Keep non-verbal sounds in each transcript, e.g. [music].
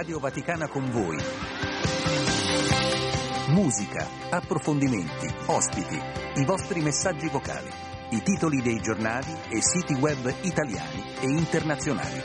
Radio Vaticana con voi. Musica, approfondimenti, ospiti, i vostri messaggi vocali, i titoli dei giornali e siti web italiani e internazionali.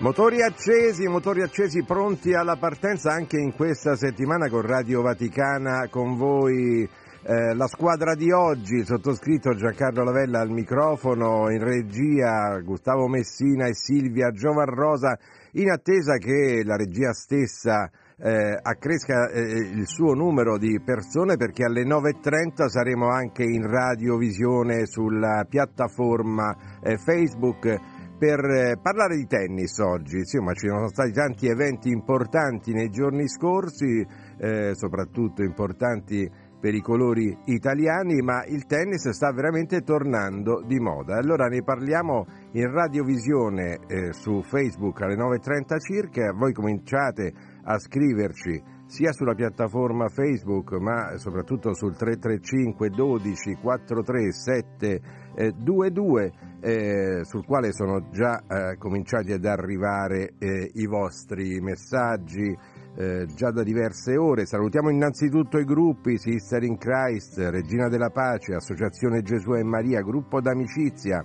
Motori accesi, motori accesi pronti alla partenza anche in questa settimana con Radio Vaticana con voi eh, la squadra di oggi, il sottoscritto Giancarlo Lavella al microfono, in regia Gustavo Messina e Silvia Giovarrosa, in attesa che la regia stessa eh, accresca eh, il suo numero di persone perché alle 9.30 saremo anche in radiovisione sulla piattaforma eh, Facebook per eh, parlare di tennis oggi. Insomma, ci sono stati tanti eventi importanti nei giorni scorsi, soprattutto importanti per i colori italiani, ma il tennis sta veramente tornando di moda. Allora ne parliamo in radiovisione eh, su Facebook alle 9.30 circa, voi cominciate a scriverci sia sulla piattaforma Facebook ma soprattutto sul 335 12 43 722 eh, sul quale sono già eh, cominciati ad arrivare eh, i vostri messaggi eh, già da diverse ore. Salutiamo innanzitutto i gruppi Sister in Christ, Regina della Pace, Associazione Gesù e Maria, Gruppo d'Amicizia,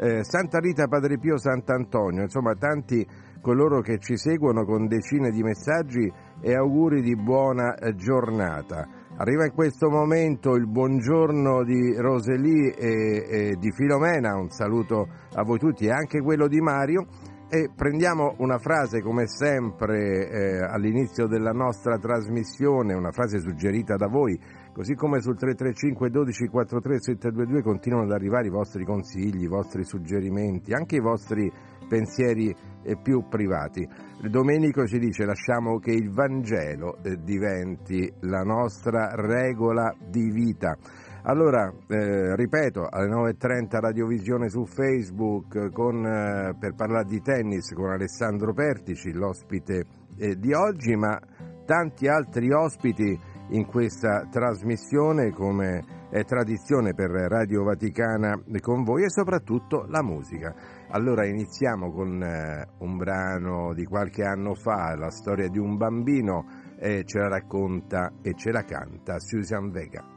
eh, Santa Rita Padre Pio Sant'Antonio, insomma tanti coloro che ci seguono con decine di messaggi e auguri di buona eh, giornata. Arriva in questo momento il buongiorno di Roseli e, e di Filomena, un saluto a voi tutti e anche quello di Mario e prendiamo una frase come sempre eh, all'inizio della nostra trasmissione, una frase suggerita da voi, così come sul 335 12 43 722 continuano ad arrivare i vostri consigli, i vostri suggerimenti, anche i vostri pensieri eh, più privati. Domenico ci dice lasciamo che il Vangelo eh, diventi la nostra regola di vita. Allora, eh, ripeto, alle 9.30 Radiovisione su Facebook con, eh, per parlare di tennis con Alessandro Pertici, l'ospite eh, di oggi, ma tanti altri ospiti in questa trasmissione come è tradizione per Radio Vaticana con voi e soprattutto la musica. Allora iniziamo con eh, un brano di qualche anno fa, la storia di un bambino, ce la racconta e ce la canta Susan Vega.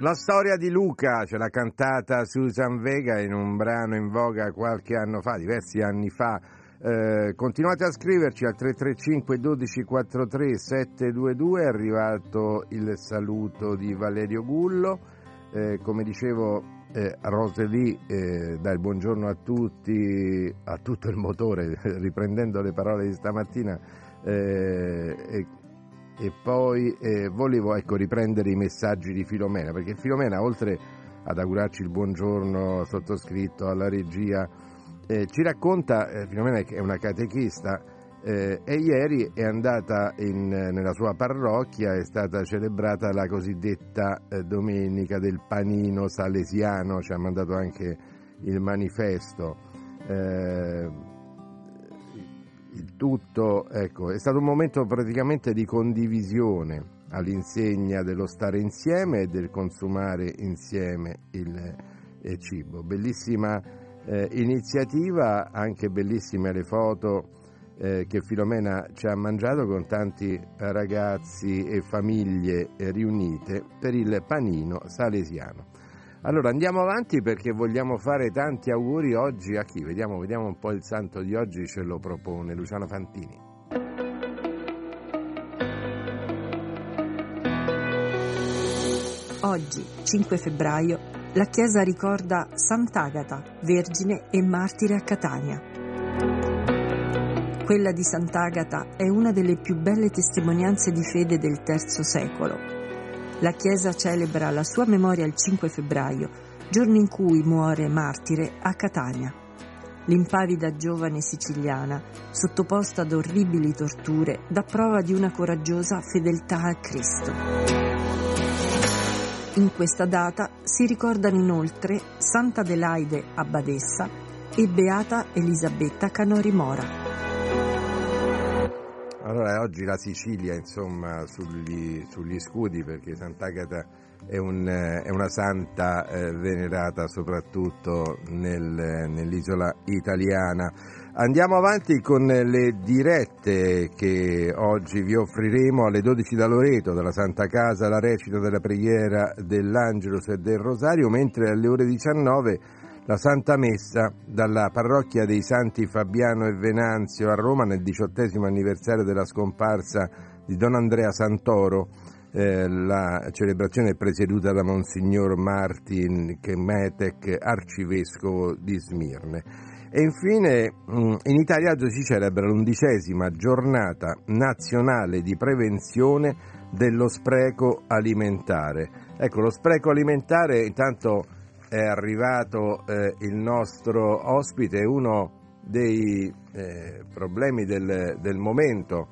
La storia di Luca ce l'ha cantata Susan Vega in un brano in voga qualche anno fa, diversi anni fa. Eh, continuate a scriverci al 335 12 43 722, è arrivato il saluto di Valerio Gullo. Eh, come dicevo, eh, Roseli eh, dà il buongiorno a tutti, a tutto il motore, [laughs] riprendendo le parole di stamattina. Eh, e poi eh, volevo ecco, riprendere i messaggi di Filomena, perché Filomena oltre ad augurarci il buongiorno sottoscritto alla regia, eh, ci racconta, eh, Filomena è una catechista, eh, e ieri è andata in, nella sua parrocchia, è stata celebrata la cosiddetta eh, Domenica del Panino Salesiano, ci ha mandato anche il manifesto. Il tutto ecco, è stato un momento praticamente di condivisione all'insegna dello stare insieme e del consumare insieme il eh, cibo. Bellissima eh, iniziativa, anche bellissime le foto eh, che Filomena ci ha mangiato con tanti ragazzi e famiglie eh, riunite per il panino salesiano. Allora andiamo avanti perché vogliamo fare tanti auguri oggi a chi? Vediamo, vediamo un po' il santo di oggi ce lo propone Luciano Fantini. Oggi, 5 febbraio, la Chiesa ricorda Sant'Agata, vergine e martire a Catania. Quella di Sant'Agata è una delle più belle testimonianze di fede del III secolo. La Chiesa celebra la sua memoria il 5 febbraio, giorno in cui muore martire a Catania. L'impavida giovane siciliana, sottoposta ad orribili torture, dà prova di una coraggiosa fedeltà a Cristo. In questa data si ricordano inoltre Santa Adelaide abbadessa e Beata Elisabetta Canori Mora. Allora oggi la Sicilia insomma sugli, sugli scudi perché Sant'Agata è, un, è una santa eh, venerata soprattutto nel- nell'isola italiana. Andiamo avanti con le dirette che oggi vi offriremo alle 12 da Loreto, dalla Santa Casa, la recita della preghiera dell'Angelus e del Rosario, mentre alle ore 19 la Santa Messa dalla parrocchia dei Santi Fabiano e Venanzio a Roma nel diciottesimo anniversario della scomparsa di Don Andrea Santoro. Eh, la celebrazione è presieduta da Monsignor Martin Kemetek, arcivescovo di Smirne. E infine mh, in Italia oggi si celebra l'undicesima giornata nazionale di prevenzione dello spreco alimentare. Ecco, lo spreco alimentare intanto è arrivato eh, il nostro ospite, uno dei eh, problemi del, del momento,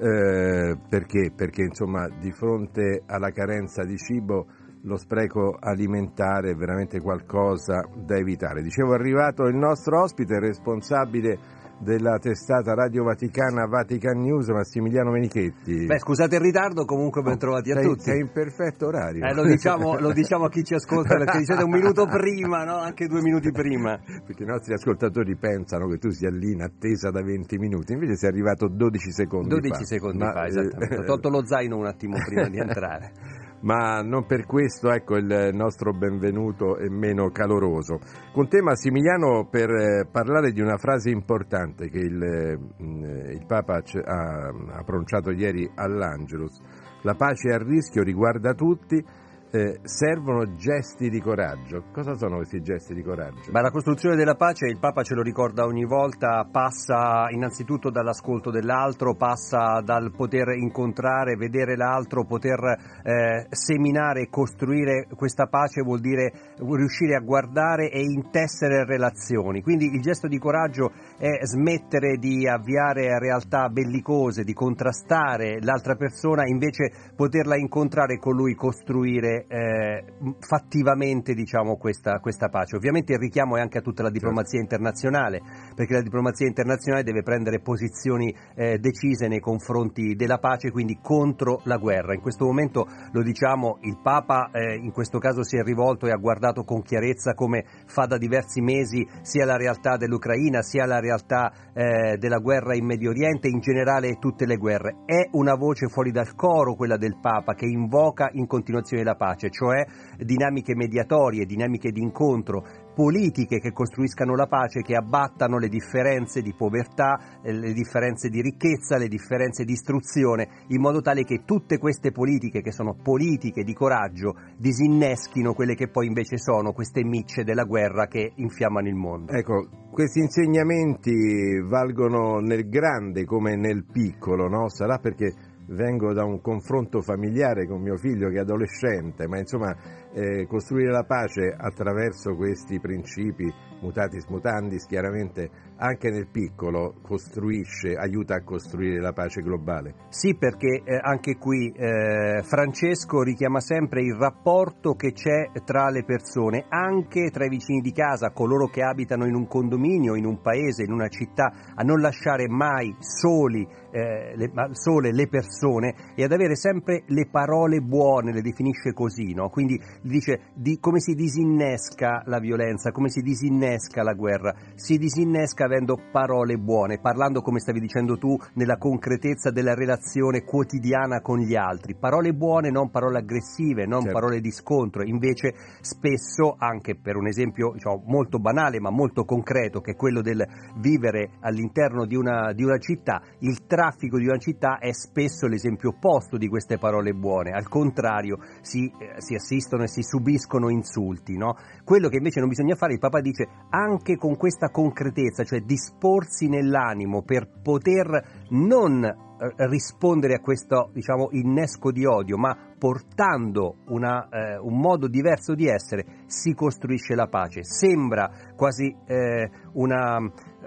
eh, perché? Perché insomma di fronte alla carenza di cibo lo spreco alimentare è veramente qualcosa da evitare. Dicevo, è arrivato il nostro ospite responsabile della testata Radio Vaticana Vatican News, Massimiliano Menichetti. Beh, scusate il ritardo, comunque ben trovati a sei, tutti. Sei in perfetto orario. Eh, lo, diciamo, lo diciamo a chi ci ascolta perché di solito un minuto prima, no? anche due minuti prima. Perché i nostri ascoltatori pensano che tu sia lì in attesa da 20 minuti, invece sei arrivato 12 secondi 12 fa. secondi Ma, fa, eh, esattamente. Ho tolto lo zaino un attimo prima di [laughs] entrare. Ma non per questo ecco il nostro benvenuto è meno caloroso. Con te Massimiliano per eh, parlare di una frase importante che il, eh, il Papa ha, ha pronunciato ieri all'Angelus, la pace a rischio riguarda tutti, eh, servono gesti di coraggio. Cosa sono questi gesti di coraggio? Ma la costruzione della pace, il Papa ce lo ricorda ogni volta, passa innanzitutto dall'ascolto dell'altro, passa dal poter incontrare, vedere l'altro, poter eh, seminare e costruire questa pace vuol dire riuscire a guardare e intessere relazioni. Quindi il gesto di coraggio è smettere di avviare realtà bellicose, di contrastare l'altra persona, invece poterla incontrare con lui, costruire eh, fattivamente diciamo, questa, questa, pace. Ovviamente il richiamo è anche a tutta la diplomazia internazionale, perché la diplomazia internazionale deve prendere posizioni eh, decise nei confronti della pace, quindi contro la guerra. In questo momento lo diciamo, il Papa eh, in questo caso si è rivolto e ha guardato con chiarezza come fa da diversi mesi sia la realtà dell'Ucraina sia la realtà eh, della guerra in Medio Oriente, in generale tutte le guerre. È una voce fuori dal coro quella del Papa che invoca in continuazione la pace, cioè dinamiche mediatorie, dinamiche di incontro, politiche che costruiscano la pace, che abbattano le differenze di povertà, eh, le differenze di ricchezza, le differenze di istruzione, in modo tale che tutte queste politiche, che sono politiche di coraggio, disinneschino quelle che poi invece sono queste micce della guerra che infiammano il mondo. Ecco, questi insegnamenti valgono nel grande come nel piccolo, no? Sarà perché vengo da un confronto familiare con mio figlio che è adolescente, ma insomma eh, costruire la pace attraverso questi principi mutatis mutandis chiaramente anche nel piccolo costruisce, aiuta a costruire la pace globale. Sì, perché eh, anche qui eh, Francesco richiama sempre il rapporto che c'è tra le persone, anche tra i vicini di casa, coloro che abitano in un condominio, in un paese, in una città, a non lasciare mai soli eh, le, sole le persone e ad avere sempre le parole buone, le definisce così, no? quindi dice di, come si disinnesca la violenza, come si disinnesca la guerra, si disinnesca avendo parole buone, parlando come stavi dicendo tu nella concretezza della relazione quotidiana con gli altri, parole buone, non parole aggressive, non certo. parole di scontro, invece spesso anche per un esempio diciamo, molto banale ma molto concreto che è quello del vivere all'interno di una, di una città, il traffico di una città è spesso l'esempio opposto di queste parole buone, al contrario si, eh, si assistono e si subiscono insulti. No? Quello che invece non bisogna fare, il Papa dice, anche con questa concretezza, cioè disporsi nell'animo per poter non eh, rispondere a questo diciamo, innesco di odio, ma portando una, eh, un modo diverso di essere, si costruisce la pace. Sembra quasi eh, una,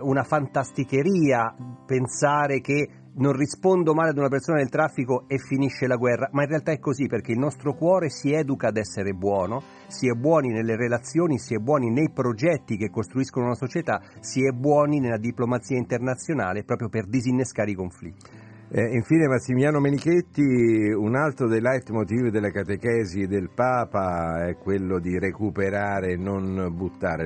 una fantasticheria pensare che non rispondo male ad una persona nel traffico e finisce la guerra, ma in realtà è così perché il nostro cuore si educa ad essere buono, si è buoni nelle relazioni, si è buoni nei progetti che costruiscono una società, si è buoni nella diplomazia internazionale proprio per disinnescare i conflitti. Eh, infine Massimiliano Menichetti, un altro dei leitmotiv delle catechesi del Papa è quello di recuperare non buttare,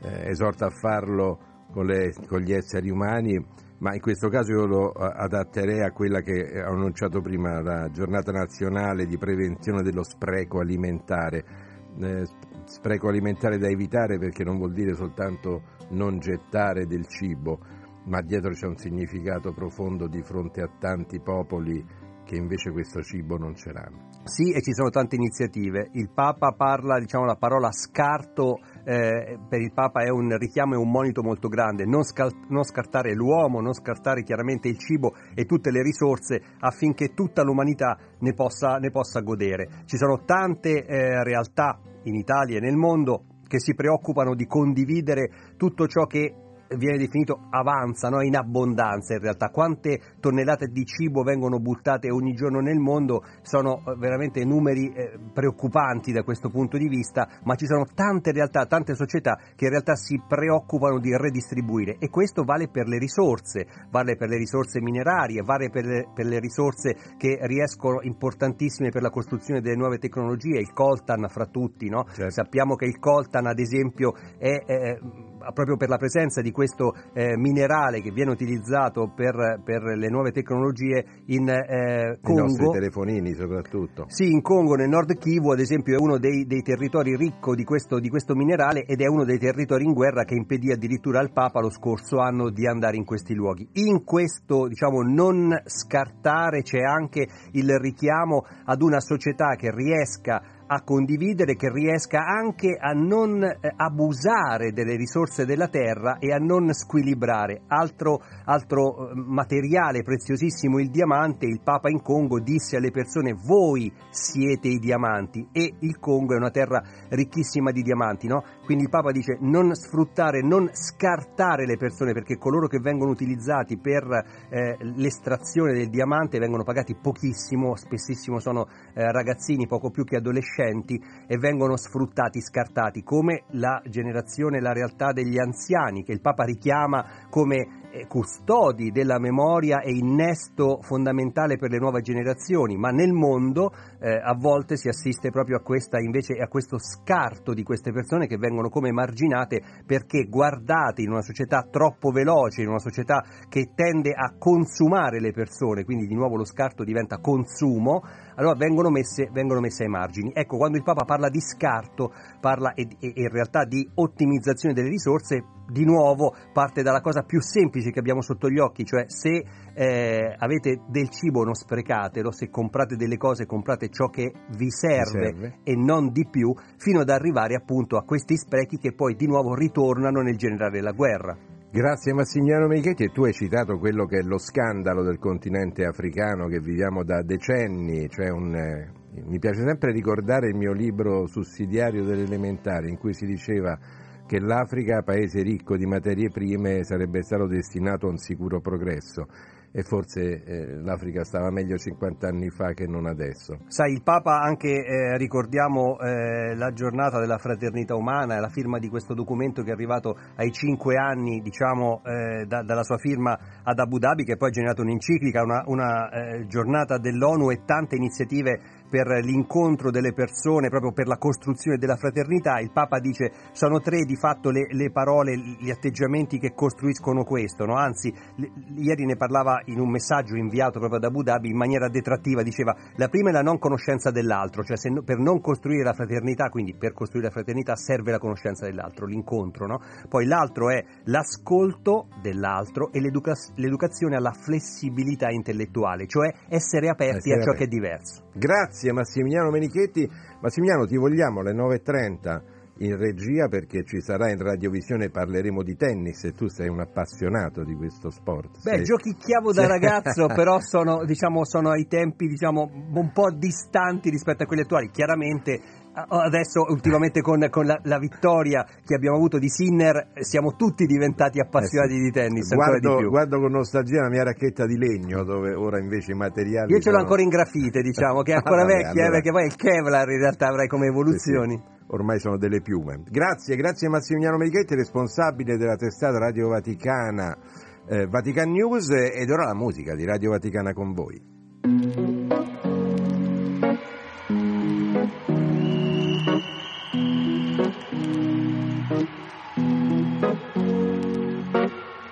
eh, esorta a farlo con, le, con gli esseri umani ma in questo caso io lo adatterei a quella che ho annunciato prima, la giornata nazionale di prevenzione dello spreco alimentare. Eh, spreco alimentare da evitare perché non vuol dire soltanto non gettare del cibo, ma dietro c'è un significato profondo di fronte a tanti popoli che invece questo cibo non ce l'hanno. Sì, e ci sono tante iniziative. Il Papa parla, diciamo, la parola scarto eh, per il Papa è un richiamo e un monito molto grande. Non, scal- non, scartare l'uomo, non scartare chiaramente il cibo e tutte le risorse affinché tutta l'umanità ne possa, ne possa godere. Ci sono tante eh, realtà in Italia e nel mondo che si preoccupano di condividere tutto ciò che viene definito avanza, no? in abbondanza in realtà. Quante tonnellate di cibo vengono buttate ogni giorno nel mondo sono eh, veramente numeri eh, preoccupanti da questo punto di vista, ma ci sono tante realtà, tante società che in realtà si preoccupano di redistribuire e questo vale per le risorse, vale per le risorse minerarie, vale per le, per le risorse che riescono importantissime per la costruzione delle nuove tecnologie, il coltan fra tutti, no? Certo. sappiamo che il coltan ad esempio è... è proprio per la presenza di questo eh, minerale che viene utilizzato per, per le nuove tecnologie in eh, I nostri Congo. telefonini soprattutto. Sì, in Congo, nel nord Kivu, ad esempio, è uno dei, dei territori ricco di questo, di questo minerale ed è uno dei territori in guerra che impedì addirittura al Papa lo scorso anno di andare in questi luoghi. In questo, diciamo, non scartare c'è anche il richiamo ad una società che riesca a condividere, che riesca anche a non eh, abusare delle risorse della terra e a non squilibrare. Altro, altro eh, materiale preziosissimo, il diamante, il Papa in Congo disse alle persone voi siete i diamanti e il Congo è una terra ricchissima di diamanti, no? Quindi il Papa dice non sfruttare, non scartare le persone perché coloro che vengono utilizzati per eh, l'estrazione del diamante vengono pagati pochissimo, spessissimo sono eh, ragazzini poco più che adolescenti e vengono sfruttati, scartati, come la generazione, la realtà degli anziani che il Papa richiama come custodi della memoria e innesto fondamentale per le nuove generazioni, ma nel mondo eh, a volte si assiste proprio a, questa, invece, a questo scarto di queste persone che vengono come marginate perché guardate in una società troppo veloce, in una società che tende a consumare le persone, quindi di nuovo lo scarto diventa consumo, allora vengono messe, vengono messe ai margini. Ecco, quando il Papa parla di scarto, parla e, e in realtà di ottimizzazione delle risorse, di nuovo parte dalla cosa più semplice che abbiamo sotto gli occhi, cioè se eh, avete del cibo non sprecatelo, se comprate delle cose comprate ciò che vi serve, serve. e non di più, fino ad arrivare appunto a questi sprechi che poi di nuovo ritornano nel generare la guerra. Grazie Massimiliano Michetti. E tu hai citato quello che è lo scandalo del continente africano che viviamo da decenni, cioè un, eh, mi piace sempre ricordare il mio libro sussidiario delle elementari in cui si diceva che l'Africa, paese ricco di materie prime, sarebbe stato destinato a un sicuro progresso e forse eh, l'Africa stava meglio 50 anni fa che non adesso. Sai, il Papa anche, eh, ricordiamo eh, la giornata della fraternità umana e la firma di questo documento che è arrivato ai cinque anni, diciamo, eh, da- dalla sua firma ad Abu Dhabi, che poi ha generato un'enciclica, una, una, eh, giornata dell'ONU e tante iniziative per l'incontro delle persone, proprio per la costruzione della fraternità. Il Papa dice sono tre di fatto le, le parole, gli atteggiamenti che costruiscono questo, no? anzi l- ieri ne parlava in un messaggio inviato proprio da Abu Dhabi in maniera detrattiva, diceva la prima è la non conoscenza dell'altro, cioè se per non costruire la fraternità, quindi per costruire la fraternità serve la conoscenza dell'altro, l'incontro, no? poi l'altro è l'ascolto dell'altro e l'educa- l'educazione alla flessibilità intellettuale, cioè essere aperti Essere a ciò aperti. che è diverso. Grazie Massimiliano Menichetti. Massimiliano ti vogliamo alle 9.30 in regia perché ci sarà in radiovisione parleremo di tennis e tu sei un appassionato di questo sport. Beh, Sei- giochicchiavo da [laughs] ragazzo, però sono, diciamo, sono ai tempi diciamo, un po' distanti rispetto a quelli attuali. Chiaramente adesso, ultimamente, con, con la, la vittoria che abbiamo avuto di Sinner, siamo tutti diventati appassionati Eh di tennis, Guardo, di guardo con nostalgia la mia racchetta di legno dove ora invece i materiali Io ce l'ho ancora in grafite, diciamo, che è [laughs] Ah, ancora vabbè, vecchia, eh, allora- perché poi il Kevlar in realtà avrai come evoluzioni. Sì, sì. Ormai sono delle piume. Grazie, grazie Massimiliano Menichetti, responsabile della testata Radio Vaticana, eh, Vatican News ed ora la musica di Radio Vaticana con voi.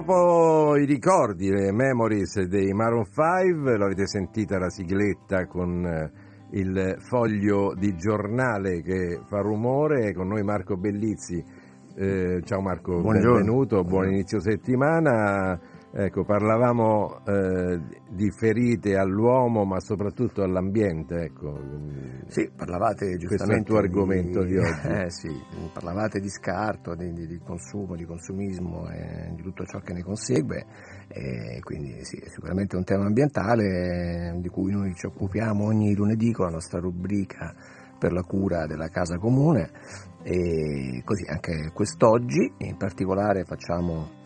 Dopo i ricordi, le memories dei Maroon 5, l'avete sentita la sigletta con eh, il foglio di giornale che fa rumore, con noi Marco Bellizzi. Eh, ciao Marco, Buongiorno. benvenuto, buon inizio settimana. Ecco, parlavamo eh, di ferite all'uomo, ma soprattutto all'ambiente. Ecco. Sì, parlavate Questo è giustamente argomento di oggi. [laughs] Eh sì, parlavate di scarto, di, di- di consumo, di consumismo e di tutto ciò che ne consegue. E quindi sì, è sicuramente un tema ambientale eh, di cui noi ci occupiamo ogni lunedì con la nostra rubrica per la cura della casa comune e così anche quest'oggi in particolare facciamo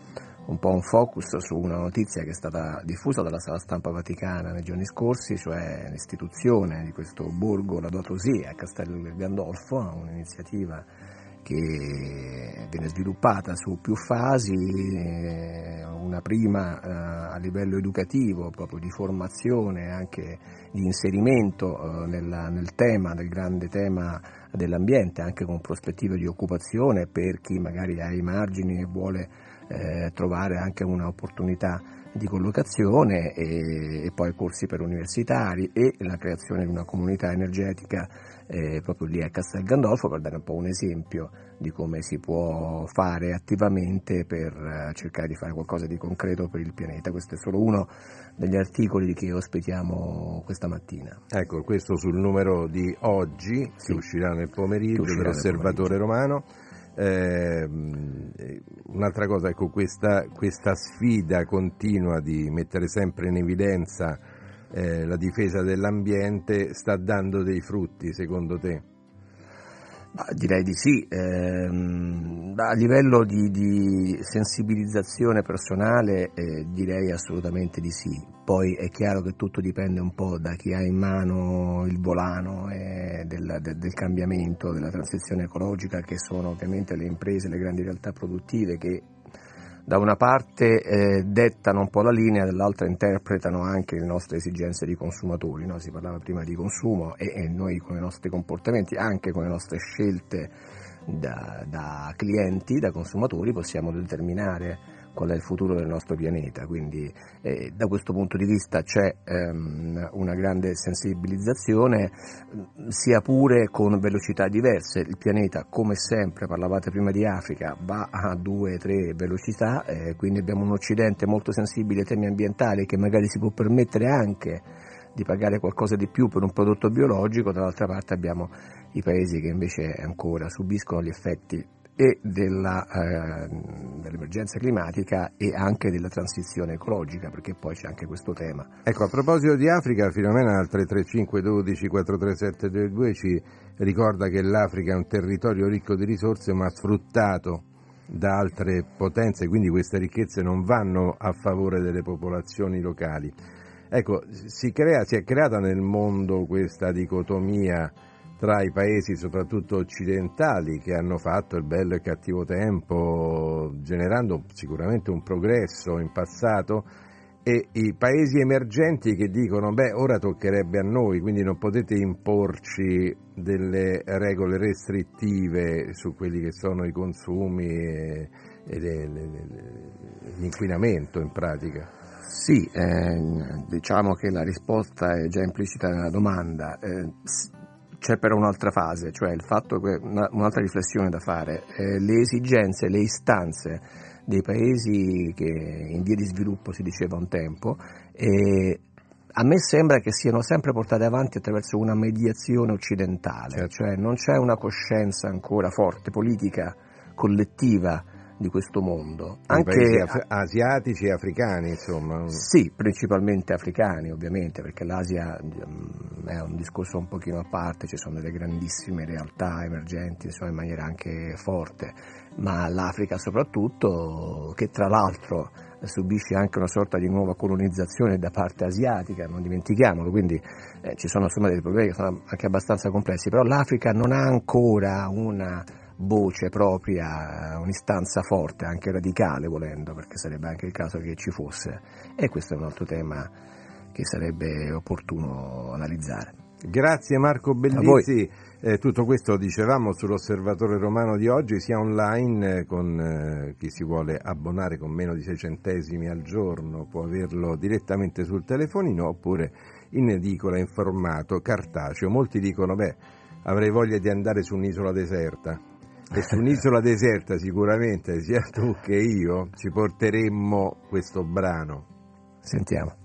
un po' un focus su una notizia che è stata diffusa dalla sala stampa vaticana nei giorni scorsi, cioè l'istituzione di questo borgo Laudato Si a Castel Gandolfo, un'iniziativa che viene sviluppata su più fasi, eh, una prima eh, a livello educativo, proprio di formazione, anche di inserimento eh, nel tema, nel grande tema dell'ambiente, anche con prospettive di occupazione per chi magari ha i margini e vuole eh, trovare anche un'opportunità di collocazione e, e poi corsi per universitari e la creazione di una comunità energetica eh, proprio lì a Castel Gandolfo per dare un po' un esempio di come si può fare attivamente per eh, cercare di fare qualcosa di concreto per il pianeta. Questo è solo uno degli articoli che ospitiamo questa mattina. Ecco, questo sul numero di oggi, Sì. che uscirà nel pomeriggio, dell'Osservatore Romano. Eh, un'altra cosa, ecco, questa, questa sfida continua di mettere sempre in evidenza eh, la difesa dell'ambiente sta dando dei frutti, secondo te? Direi di sì, Ehm, a livello di, di sensibilizzazione personale eh, direi assolutamente di sì, poi è chiaro che tutto dipende un po' da chi ha in mano il volano eh, del, del- cambiamento, della transizione ecologica che sono ovviamente le imprese, le grandi realtà produttive che da una parte eh, dettano un po' la linea, dall'altra interpretano anche le nostre esigenze di consumatori. no? Si parlava prima di consumo e, e noi con i nostri comportamenti, anche con le nostre scelte da, da clienti, da consumatori, possiamo determinare qual è il futuro del nostro pianeta, quindi eh, da questo punto di vista c'è ehm, una grande sensibilizzazione, sia pure con velocità diverse, il pianeta come sempre, parlavate prima di Africa, va a due, tre velocità, eh, quindi abbiamo un Occidente molto sensibile ai temi ambientali che magari si può permettere anche di pagare qualcosa di più per un prodotto biologico, dall'altra parte abbiamo i paesi che invece ancora subiscono gli effetti e della, eh, dell'emergenza climatica e anche della transizione ecologica, perché poi c'è anche questo tema. Ecco, a proposito di Africa, Filomena al 335 12 437 22 ci ricorda che l'Africa è un territorio ricco di risorse ma sfruttato da altre potenze, quindi queste ricchezze non vanno a favore delle popolazioni locali. Ecco, si, crea, si è creata nel mondo questa dicotomia tra i paesi soprattutto occidentali che hanno fatto il bello e il cattivo tempo, generando sicuramente un progresso in passato, e i paesi emergenti che dicono beh ora toccherebbe a noi, quindi non potete imporci delle regole restrittive su quelli che sono i consumi e, e le, le, le, l'inquinamento in pratica. Sì, eh, diciamo che la risposta è già implicita nella domanda. Eh, c'è però un'altra fase, cioè il fatto che un'altra riflessione da fare, eh, le esigenze, le istanze dei paesi che in via di sviluppo si diceva un tempo, eh, a me sembra che siano sempre portate avanti attraverso una mediazione occidentale, certo. cioè non c'è una coscienza ancora forte, politica, collettiva di questo mondo. Anche af- asiatici e africani, insomma. Sì, principalmente africani, ovviamente, perché l'Asia um, è un discorso un pochino a parte, ci sono delle grandissime realtà emergenti, insomma, in maniera anche forte, ma l'Africa soprattutto, che tra l'altro subisce anche una sorta di nuova colonizzazione da parte asiatica, non dimentichiamolo, quindi eh, ci sono insomma dei problemi che sono anche abbastanza complessi, però l'Africa non ha ancora una voce propria, un'istanza forte, anche radicale volendo, perché sarebbe anche il caso che ci fosse. E questo è un altro tema che sarebbe opportuno analizzare. Grazie Marco Bellizzi, eh, tutto questo dicevamo sull'osservatore romano di oggi, sia online eh, con eh, chi si vuole abbonare con meno di 6 centesimi al giorno, può averlo direttamente sul telefonino oppure in edicola in formato cartaceo. Molti dicono, beh, avrei voglia di andare su un'isola deserta, e [laughs] su un'isola deserta sicuramente sia tu che io ci porteremmo questo brano. Sentiamo.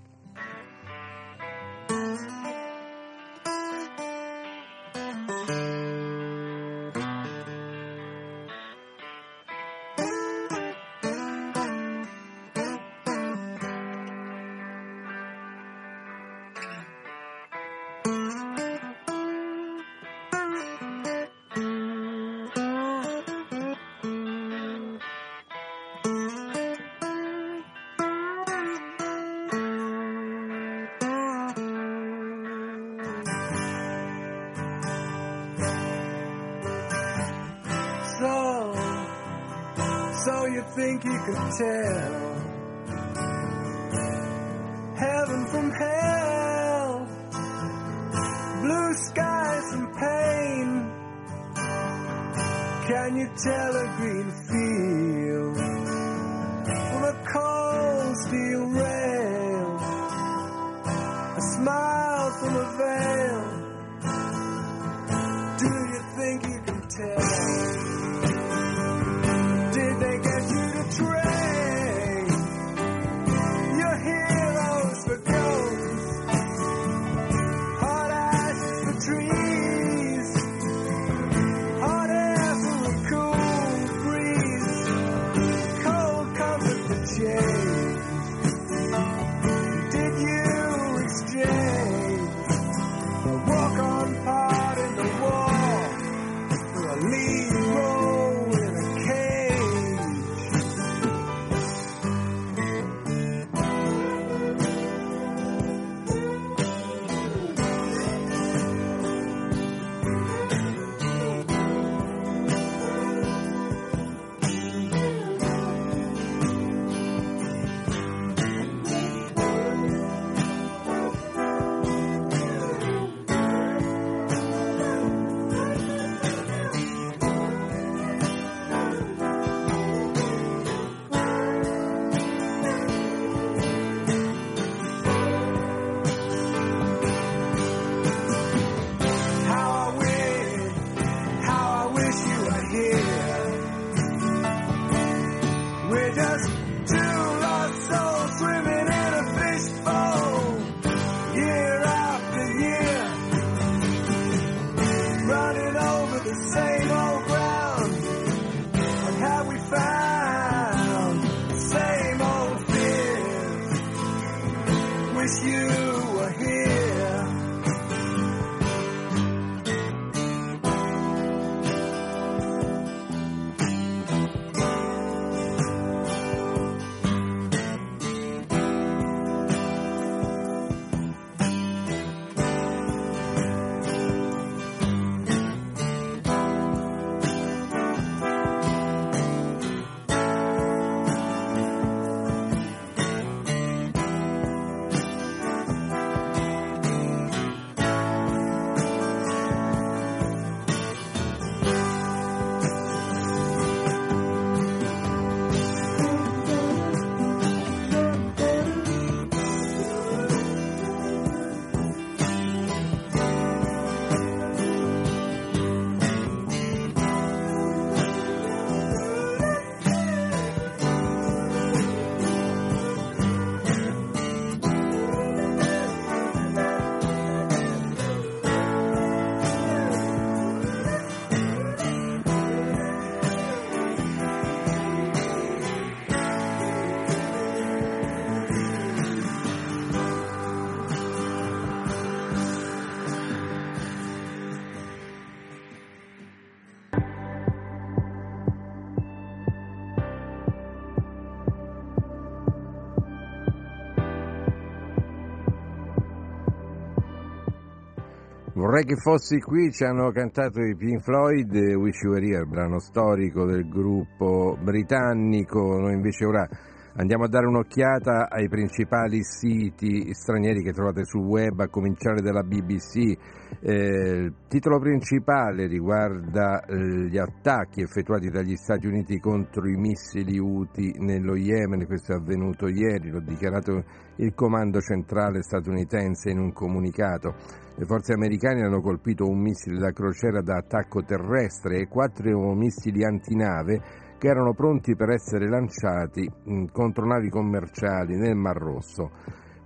Vorrei che fossi qui, ci hanno cantato i Pink Floyd, Wish You Were Here, brano storico del gruppo britannico, noi invece ora andiamo a dare un'occhiata ai principali siti stranieri che trovate sul web, a cominciare dalla BBC. Eh, il titolo principale riguarda eh, gli attacchi effettuati dagli Stati Uniti contro i missili UTI nello Yemen, questo è avvenuto ieri, l'ha dichiarato il comando centrale statunitense in un comunicato. Le forze americane hanno colpito un missile da crociera da attacco terrestre e quattro missili antinave che erano pronti per essere lanciati contro navi commerciali nel Mar Rosso.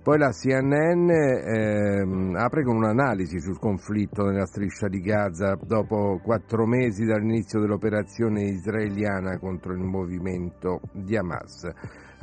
Poi la CNN eh, apre con un'analisi sul conflitto nella striscia di Gaza dopo quattro mesi dall'inizio dell'operazione israeliana contro il movimento di Hamas.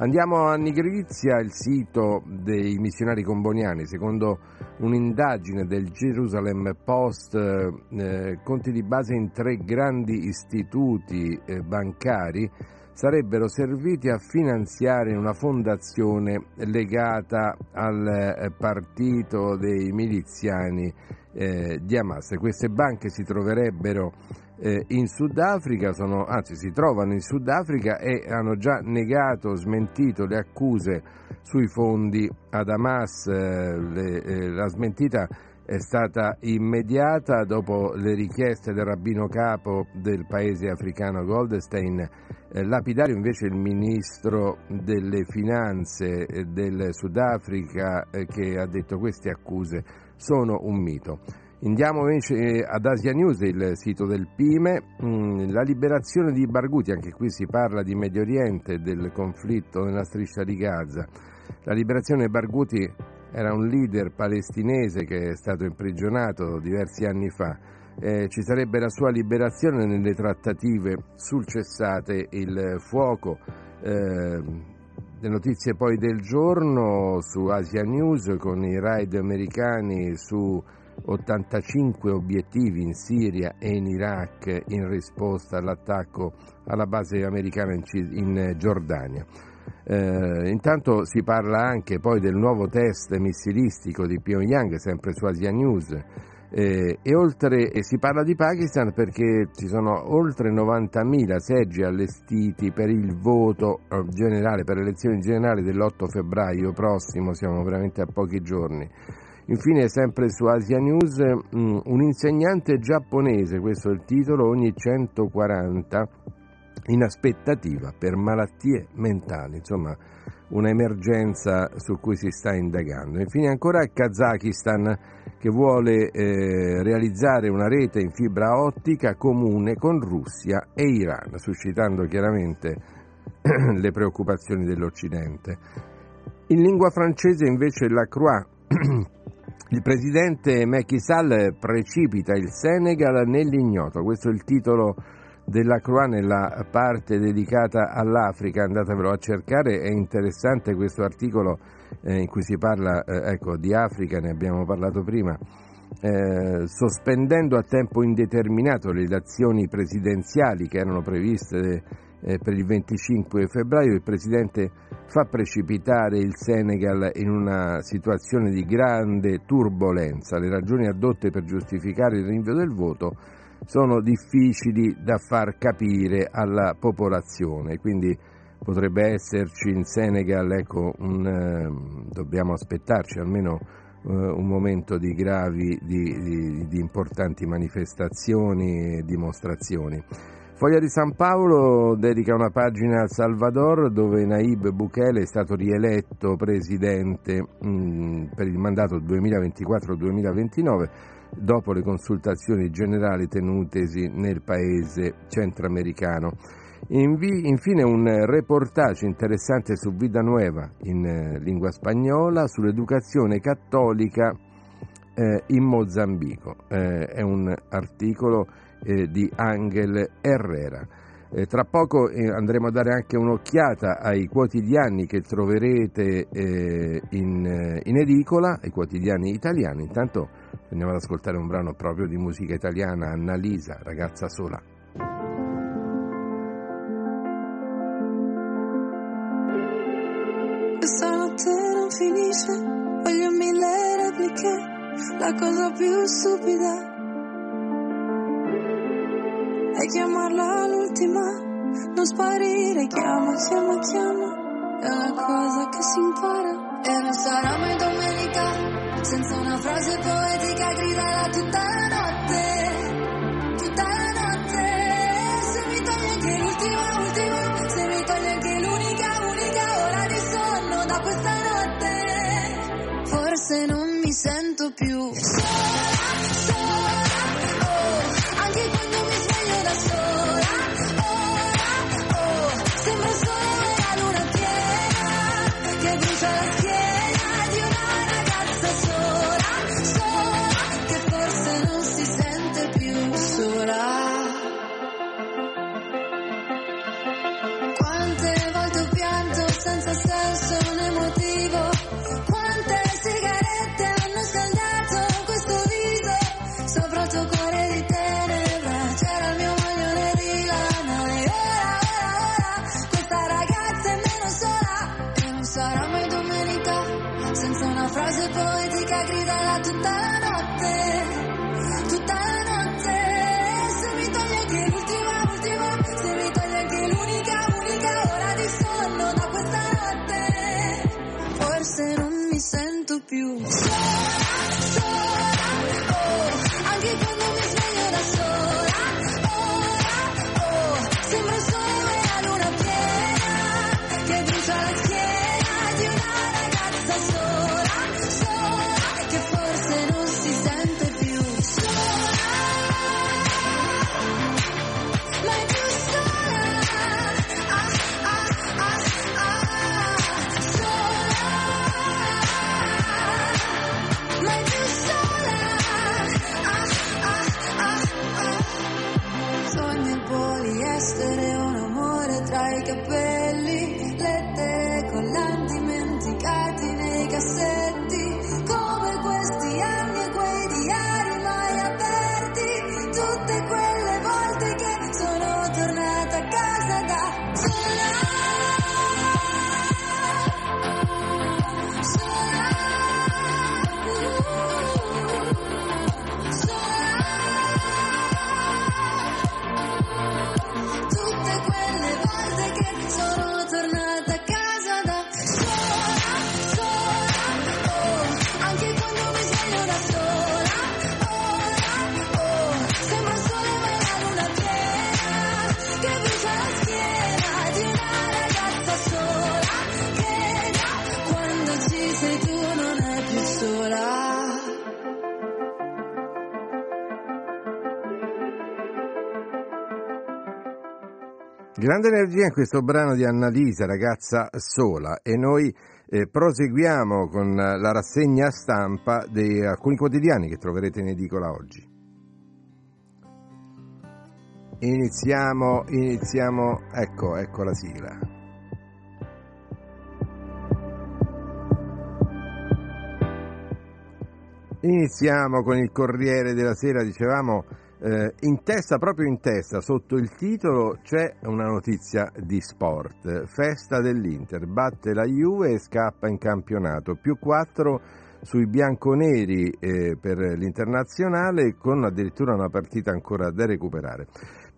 Andiamo a Nigrizia, il sito dei missionari comboniani. Secondo un'indagine del Jerusalem Post, eh, conti di base in tre grandi istituti eh, bancari sarebbero serviti a finanziare una fondazione legata al eh, partito dei miliziani eh, di Hamas. Queste banche si troverebbero eh, in Sudafrica, sono, anzi si trovano in Sudafrica e hanno già negato, smentito le accuse sui fondi ad Hamas. Eh, le, eh, la smentita è stata immediata dopo le richieste del rabbino capo del paese africano Goldstein. Eh, lapidario invece il ministro delle finanze eh, del Sudafrica eh, che ha detto queste accuse sono un mito. Andiamo invece ad Asia News, il sito del Pime, mm, la liberazione di Barghouti, anche qui si parla di Medio Oriente, del conflitto nella striscia di Gaza. La liberazione di Barghouti era un leader palestinese che è stato imprigionato diversi anni fa. Eh, ci sarebbe la sua liberazione nelle trattative sul cessate il fuoco. Eh, le notizie poi del giorno su Asia News con i raid americani su 85 obiettivi in Siria e in Iraq in risposta all'attacco alla base americana in Giordania. Eh, intanto si parla anche poi del nuovo test missilistico di Pyongyang, sempre su Asia News, eh, e, oltre, e si parla di Pakistan perché ci sono oltre 90.000 seggi allestiti per il voto eh, generale, per le elezioni generali dell'8 febbraio prossimo, siamo veramente a pochi giorni. Infine, sempre su Asia News, mm, un insegnante giapponese, questo è il titolo, ogni 140 in aspettativa per malattie mentali, insomma un'emergenza su cui si sta indagando. Infine ancora Kazakistan che vuole eh, realizzare una rete in fibra ottica comune con Russia e Iran, suscitando chiaramente [clears throat] le preoccupazioni dell'Occidente. In lingua francese invece la Croix [clears throat] il presidente Macky Sall precipita il Senegal nell'ignoto, questo è il titolo della Croix nella parte dedicata all'Africa, andatevelo a cercare, è interessante questo articolo eh, in cui si parla eh, ecco, di Africa, ne abbiamo parlato prima. Eh, sospendendo a tempo indeterminato le elezioni presidenziali che erano previste eh, per il 25 febbraio, il Presidente fa precipitare il Senegal in una situazione di grande turbolenza. Le ragioni addotte per giustificare il rinvio del voto sono difficili da far capire alla popolazione, quindi potrebbe esserci in Senegal, ecco, un, eh, dobbiamo aspettarci almeno eh, un momento di gravi, di, di, di importanti manifestazioni e dimostrazioni. Foglia di San Paolo dedica una pagina al Salvador dove Naib Bukele è stato rieletto presidente mm, per il mandato 2024-2029 dopo le consultazioni generali tenutesi nel paese centroamericano. Infine un reportage interessante su Vida Nueva in eh, lingua spagnola sull'educazione cattolica eh, in Mozambico. Eh, è un articolo eh, di Angel Herrera. Eh, tra poco eh, andremo a dare anche un'occhiata ai quotidiani che troverete eh, in, eh, in, edicola, ai quotidiani italiani. Intanto andiamo ad ascoltare un brano proprio di musica italiana, Annalisa, ragazza sola. Questa notte non finisce, voglio mille repliche la cosa più stupida è chiamarla l'ultima, non sparire, chiama, chiama, chiama, è una cosa che si impara. E non sarà mai domenica senza una frase poetica gridala tutta la notte, tutta la notte, se mi togli l'ultima, ultima, se mi togli l'unica, unica ora di sonno da questa notte, forse non mi sento più. sola, Grande energia in questo brano di Annalisa, ragazza sola, e noi eh, proseguiamo con la rassegna stampa di alcuni quotidiani che troverete in edicola oggi. Iniziamo, iniziamo, ecco, ecco la sigla. Iniziamo con il Corriere della Sera, dicevamo, eh, in testa, proprio in testa, sotto il titolo c'è una notizia di sport. Festa dell'Inter, batte la Juve e scappa in campionato, più 4 sui bianconeri eh, per l'internazionale con addirittura una partita ancora da recuperare.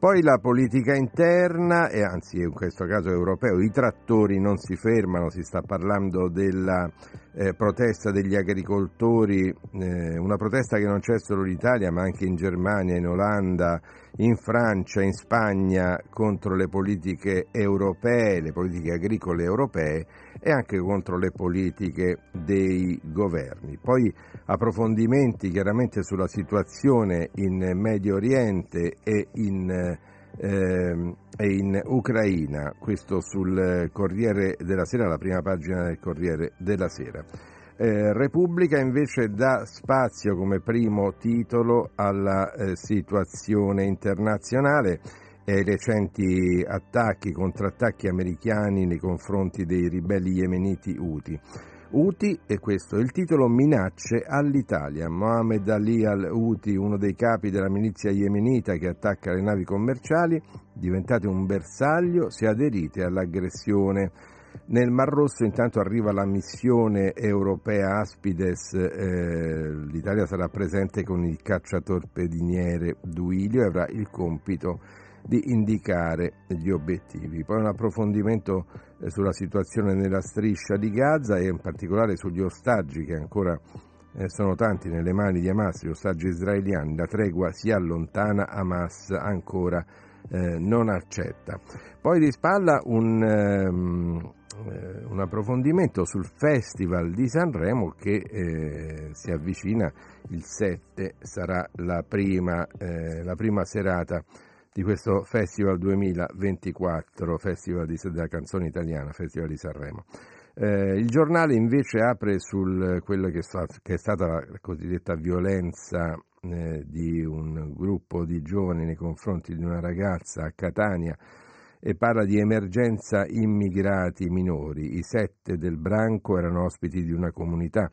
Poi la politica interna, e anzi in questo caso europeo, i trattori non si fermano, si sta parlando della eh, protesta degli agricoltori, eh, una protesta che non c'è solo in Italia ma anche in Germania, in Olanda, in Francia, in Spagna contro le politiche europee, le politiche agricole europee e anche contro le politiche dei governi. Poi approfondimenti chiaramente sulla situazione in Medio Oriente e in, ehm, e in Ucraina, questo sul Corriere della Sera, la prima pagina del Corriere della Sera. Eh, Repubblica invece dà spazio come primo titolo alla eh, situazione internazionale e ai recenti attacchi, contrattacchi americani nei confronti dei ribelli yemeniti Houthi. Houthi, e questo è il titolo, minacce all'Italia. Mohamed Ali al-Houthi, uno dei capi della milizia yemenita che attacca le navi commerciali, diventate un bersaglio se aderite all'aggressione. Nel Mar Rosso intanto arriva la missione europea Aspides, eh, l'Italia sarà presente con il cacciatorpediniere Duilio e avrà il compito di indicare gli obiettivi. Poi un approfondimento eh, sulla situazione nella striscia di Gaza e in particolare sugli ostaggi che ancora eh, sono tanti nelle mani di Hamas, gli ostaggi israeliani, la tregua si allontana, Hamas ancora eh, non accetta. Poi di spalla un, ehm, eh, un, approfondimento sul Festival di Sanremo che eh, si avvicina il 7, sarà la prima, eh, la prima serata di questo Festival 2024, Festival della canzone italiana, Festival di Sanremo. Eh, il giornale invece apre su quello che, che, è stata la cosiddetta violenza eh, di un gruppo di giovani nei confronti di una ragazza a Catania e parla di emergenza immigrati minori. I sette del branco erano ospiti di una comunità.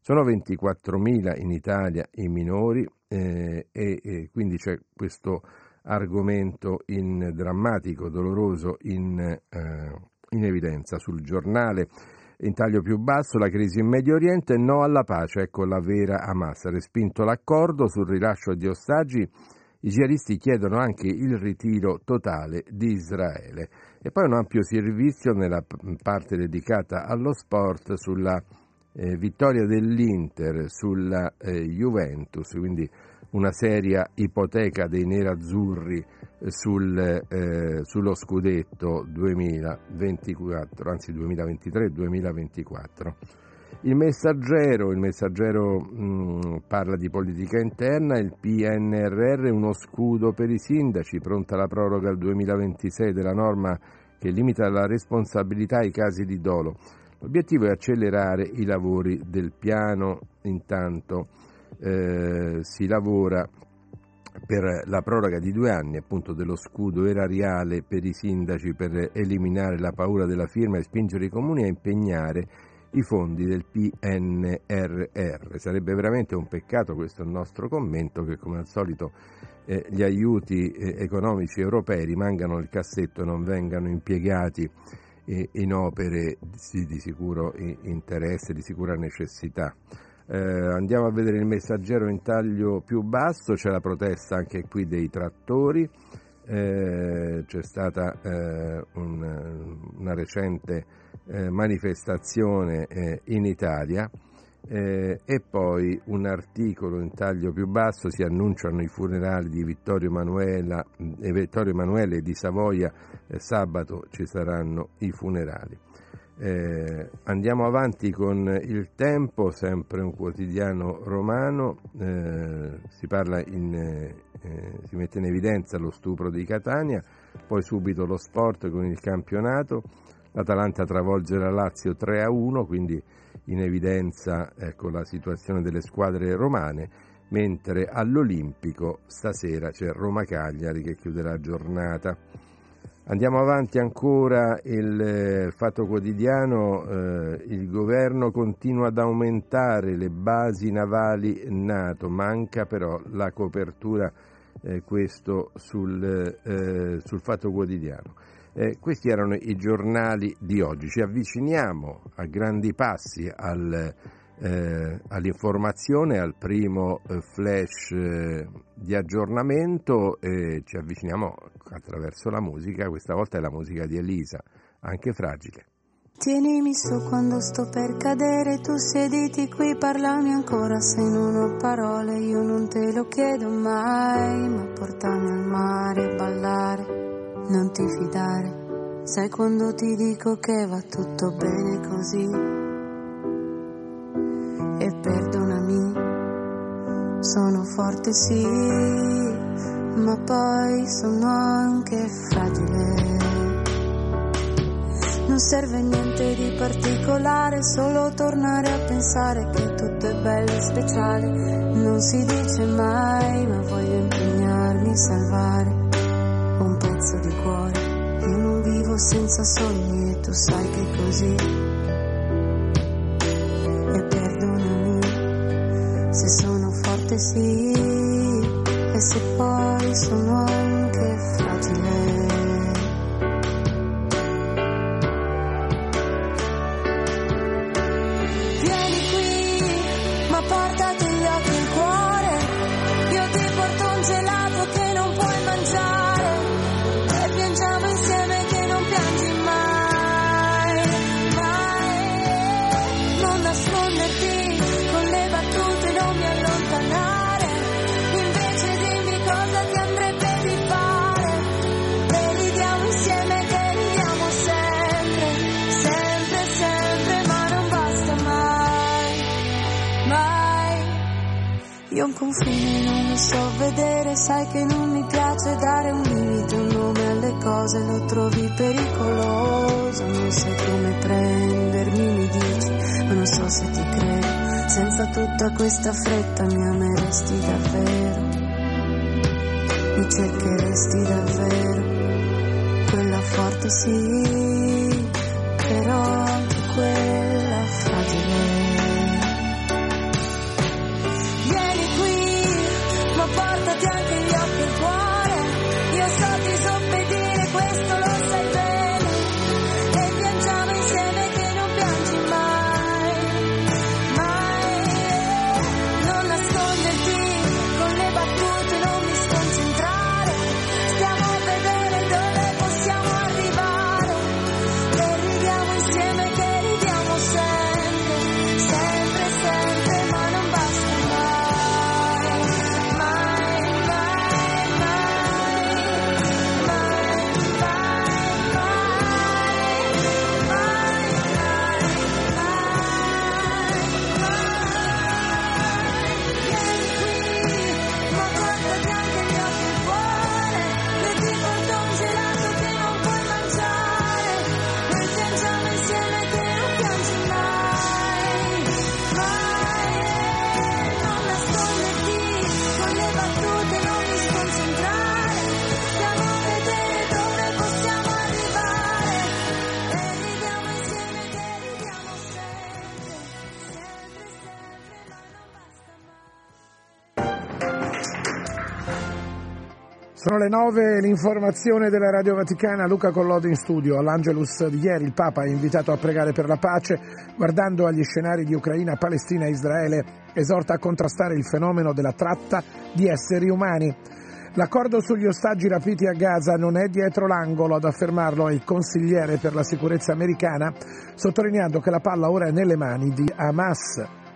Sono 24.000 in Italia i minori eh, e, e quindi c'è questo argomento in drammatico, doloroso, in, eh, in evidenza sul giornale. In taglio più basso, la crisi in Medio Oriente, no alla pace, ecco la vera Hamas. Respinto l'accordo sul rilascio di ostaggi, i jihadisti chiedono anche il ritiro totale di Israele. E poi un ampio servizio nella parte dedicata allo sport sulla eh, vittoria dell'Inter sulla eh, Juventus, quindi una seria ipoteca dei nerazzurri sul, eh, sullo scudetto 2024, anzi 2023-2024. Il messaggero, il messaggero mh, parla di politica interna, il PNRR è uno scudo per i sindaci, pronta la proroga al 2026 della norma che limita la responsabilità ai casi di dolo. L'obiettivo è accelerare i lavori del piano, intanto eh, si lavora per la proroga di due anni appunto dello scudo erariale per i sindaci per eliminare la paura della firma e spingere i comuni a impegnare i fondi del PNRR. Sarebbe veramente un peccato, questo è il nostro commento, che come al solito eh, gli aiuti eh, economici europei rimangano nel cassetto e non vengano impiegati eh, in opere di, di sicuro interesse, di sicura necessità. Eh, andiamo a vedere il messaggero in taglio più basso, c'è la protesta anche qui dei trattori, eh, c'è stata eh, un, una recente eh, manifestazione eh, in Italia eh, e poi un articolo in taglio più basso si annunciano i funerali di Vittorio Emanuele Vittorio Emanuele di Savoia, sabato ci saranno i funerali. Eh, andiamo avanti con il tempo, sempre un quotidiano romano, eh, si, in, eh, si, mette in evidenza lo stupro di Catania, poi subito lo sport con il campionato, l'Atalanta travolge la Lazio 3 a 1, quindi in evidenza ecco, la situazione delle squadre romane, mentre all'Olimpico stasera c'è Roma Cagliari che chiude la giornata. Andiamo avanti ancora, il eh, Fatto Quotidiano, eh, il governo continua ad aumentare le basi navali NATO, manca però la copertura, eh, questo sul, eh, sul Fatto Quotidiano. Eh, questi erano i giornali di oggi, ci avviciniamo a grandi passi al eh, all'informazione, al primo eh, flash eh, di aggiornamento e ci avviciniamo attraverso la musica, questa volta è la musica di Elisa, anche fragile. Tienimi su quando sto per cadere, tu sediti qui, parlami ancora se non ho parole, io non te lo chiedo mai, ma portami al mare a ballare, non ti fidare, sai quando ti dico che va tutto bene così e perdonami, sono forte sì, ma poi sono anche fragile. Non serve niente di particolare, solo tornare a pensare che tutto è bello e speciale. Non si dice mai, ma voglio impegnarmi a salvare un pezzo di cuore. Io non vivo senza sogni e tu sai che così sì, e se poi sono anche fragile. Io un confine non lo so vedere, sai che non mi piace dare un limite, un nome alle cose, lo trovi pericoloso, non sai come prendermi, mi dici, ma non so se ti credo. Senza tutta questa fretta mi ameresti davvero, mi cercheresti davvero, quella forte sì, Sono le 9, l'informazione della Radio Vaticana, Luca Collodi in studio. All'Angelus di ieri il Papa è invitato a pregare per la pace, guardando agli scenari di Ucraina, Palestina e Israele, esorta a contrastare il fenomeno della tratta di esseri umani. L'accordo sugli ostaggi rapiti a Gaza non è dietro l'angolo, ad affermarlo il consigliere per la sicurezza americana, sottolineando che la palla ora è nelle mani di Hamas.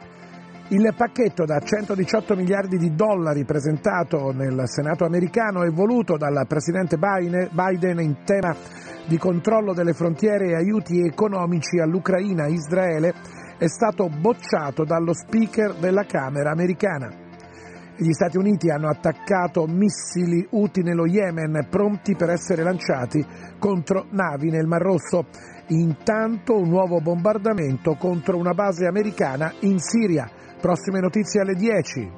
Il pacchetto da 118 miliardi di dollari presentato nel Senato americano e voluto dal presidente Biden in tema di controllo delle frontiere e aiuti economici all'Ucraina e Israele è stato bocciato dallo speaker della Camera americana. Gli Stati Uniti hanno attaccato missili Houthi nello Yemen pronti per essere lanciati contro navi nel Mar Rosso. Intanto un nuovo bombardamento contro una base americana in Siria. Prossime notizie alle 10.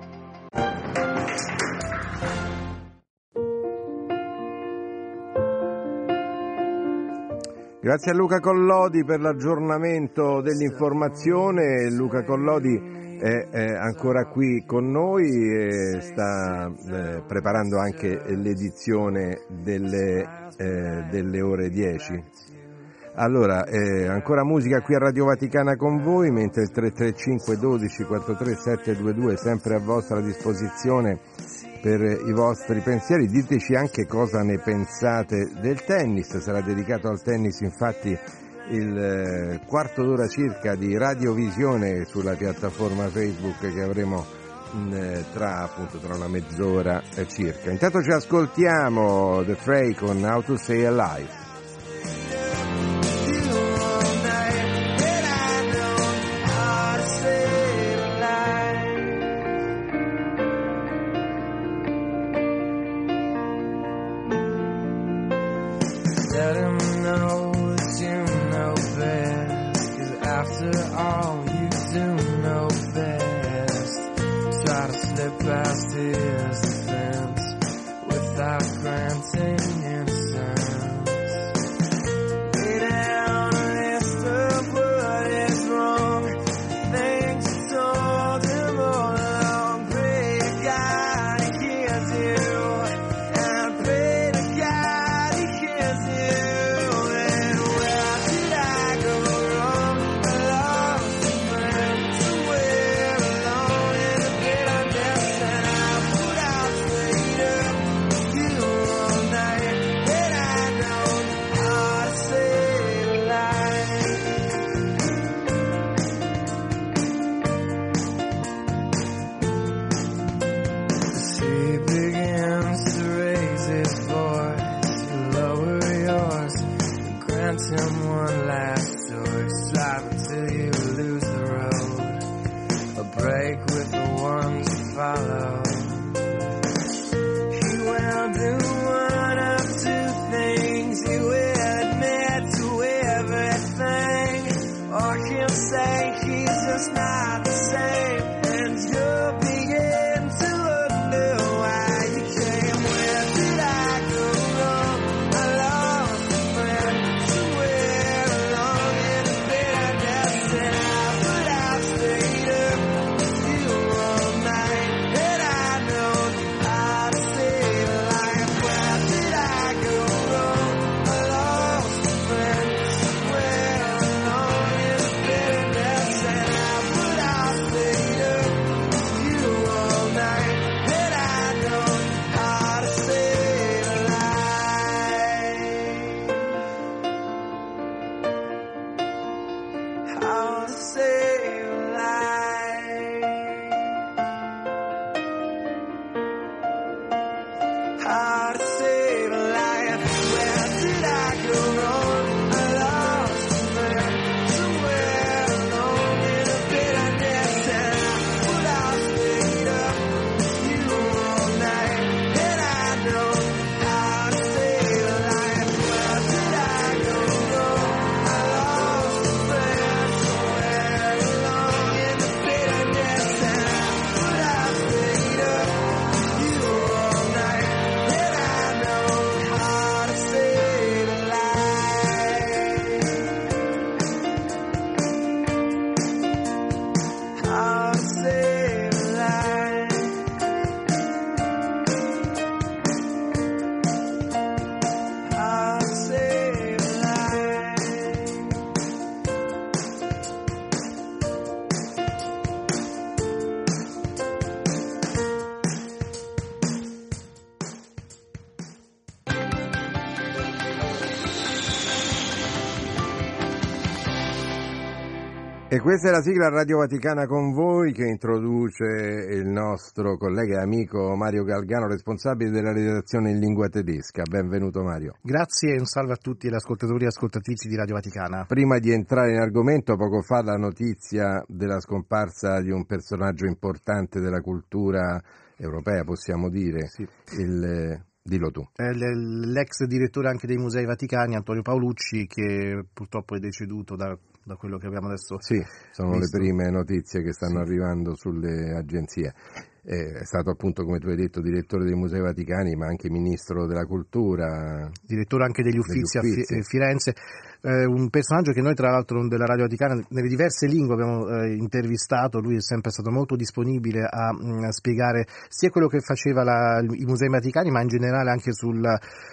Grazie a Luca Collodi per l'aggiornamento dell'informazione. Luca Collodi è, ancora qui con noi e sta eh, preparando anche l'edizione delle, eh, delle ore 10. Allora, eh, ancora musica qui a Radio Vaticana con voi, mentre il 335 12 43 722 è sempre a vostra disposizione per i vostri pensieri. Diteci anche cosa ne pensate del tennis, sarà dedicato al tennis infatti il eh, quarto d'ora circa di radiovisione sulla piattaforma Facebook che avremo mh, tra, appunto, tra una mezz'ora eh, circa. Intanto ci ascoltiamo The Fray con How to Stay Alive. After all, questa è la sigla Radio Vaticana con voi che introduce il nostro collega e amico Mario Galgano, responsabile della redazione in lingua tedesca. Benvenuto Mario. Grazie e un salve a tutti gli ascoltatori e ascoltatrici di Radio Vaticana. Prima di entrare in argomento, poco fa la notizia della scomparsa di un personaggio importante della cultura europea, possiamo dire, Sì. il, dillo tu. L'ex direttore anche dei Musei Vaticani, Antonio Paolucci, che purtroppo è deceduto da, da quello che abbiamo adesso Sì, sono visto. le prime notizie che stanno Sì. arrivando sulle agenzie. È stato appunto, come tu hai detto, direttore dei Musei Vaticani, ma anche ministro della cultura. direttore anche degli uffizi, Degli a Fi- Uffizi. eh, Firenze, eh, un personaggio che noi tra l'altro della Radio Vaticana nelle diverse lingue abbiamo eh, intervistato, lui è sempre stato molto disponibile a, mm, a spiegare sia quello che faceva la- i Musei Vaticani, ma in generale anche sul,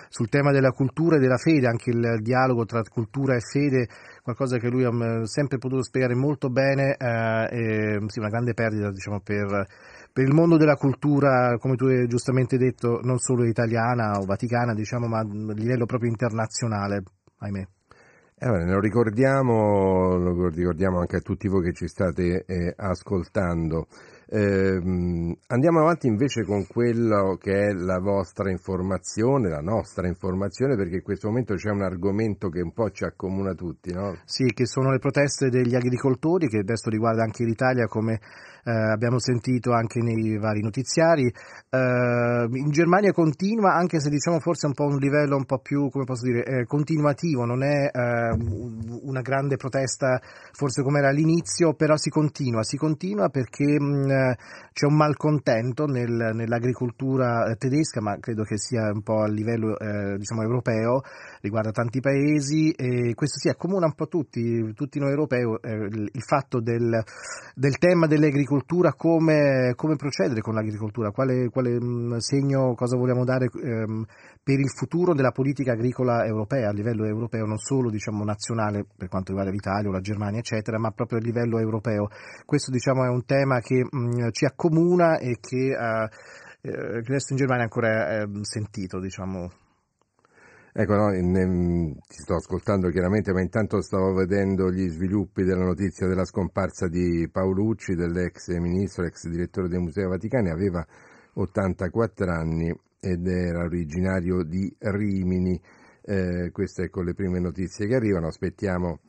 sul tema della cultura e della fede, anche il dialogo tra cultura e fede, qualcosa che lui ha mm, sempre potuto spiegare molto bene, eh, e, sì, una grande perdita diciamo, per, per il mondo della cultura, come tu hai giustamente detto, non solo italiana o vaticana, diciamo, ma a livello proprio internazionale, ahimè. Eh, lo ricordiamo, lo ricordiamo anche a tutti voi che ci state eh, ascoltando. Ehm, andiamo avanti invece con quello che è la vostra informazione, la nostra informazione, perché in questo momento c'è un argomento che un po' ci accomuna tutti, no? Sì, che sono le proteste degli agricoltori, che adesso riguarda anche l'Italia, come eh, abbiamo sentito anche nei vari notiziari. Eh, in Germania continua, anche se diciamo forse un po' un livello un po' più, come posso dire, eh, continuativo, non è eh, una grande protesta forse come era all'inizio, però si continua, si continua perché mh, eh, c'è un malcontento nel- nell'agricoltura eh, tedesca, ma credo che sia un po' a livello eh, diciamo europeo, riguarda tanti paesi e questo sì accomuna un po' tutti, tutti noi europei eh, il, il fatto del, del tema dell'agricoltura, come, come procedere con l'agricoltura, quale, quale mh, segno, cosa vogliamo dare ehm, per il futuro della politica agricola europea, a livello europeo, non solo diciamo nazionale per quanto riguarda l'Italia o la Germania eccetera, ma proprio a livello europeo. Questo diciamo è un tema che mh, ci accomuna e che, eh, eh, adesso in Germania ancora eh, sentito, diciamo. Ecco, no, in- in- ti sto ascoltando chiaramente, ma intanto stavo vedendo gli sviluppi della notizia della scomparsa di Paolucci, dell'ex ministro, ex direttore dei Musei Vaticani, aveva 84 anni ed era originario di Rimini. Eh, queste ecco le prime notizie che arrivano, aspettiamo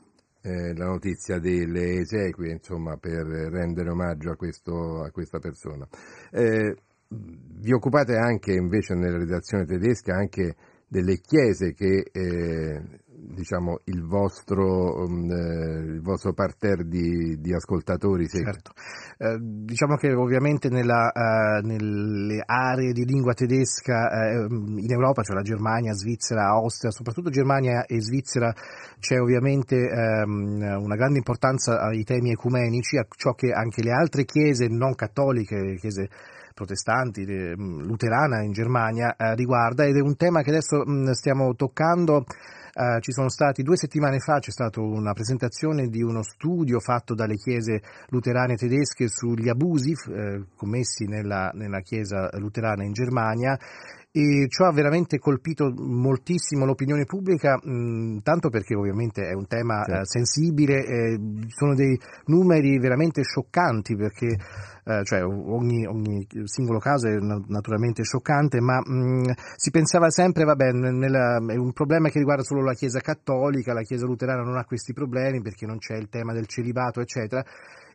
eh, la notizia delle esequie, insomma, per rendere omaggio a, questo- a questa persona. Eh, vi occupate anche invece nella redazione tedesca anche delle chiese che eh, diciamo il vostro, mm, eh, il vostro parterre di, di ascoltatori segue. Certo. Eh, diciamo che ovviamente nella, eh, nelle aree di lingua tedesca eh, in Europa, cioè la Germania, Svizzera, Austria, soprattutto Germania e Svizzera, c'è ovviamente ehm, una grande importanza ai temi ecumenici, a ciò che anche le altre chiese non cattoliche, chiese protestanti, eh, luterana in Germania, eh, riguarda ed è un tema che adesso mh, stiamo toccando. Eh, ci sono stati due settimane fa, c'è stata una presentazione di uno studio fatto dalle chiese luterane tedesche sugli abusi eh, commessi nella, nella chiesa luterana in Germania e ciò ha veramente colpito moltissimo l'opinione pubblica, mh, tanto perché ovviamente è un tema Certo. eh, sensibile, eh, sono dei numeri veramente scioccanti perché eh, cioè ogni, ogni singolo caso è na- naturalmente scioccante, ma mh, si pensava sempre, vabbè, nel- nella- è un problema che riguarda solo la Chiesa cattolica, la Chiesa luterana non ha questi problemi perché non c'è il tema del celibato, eccetera.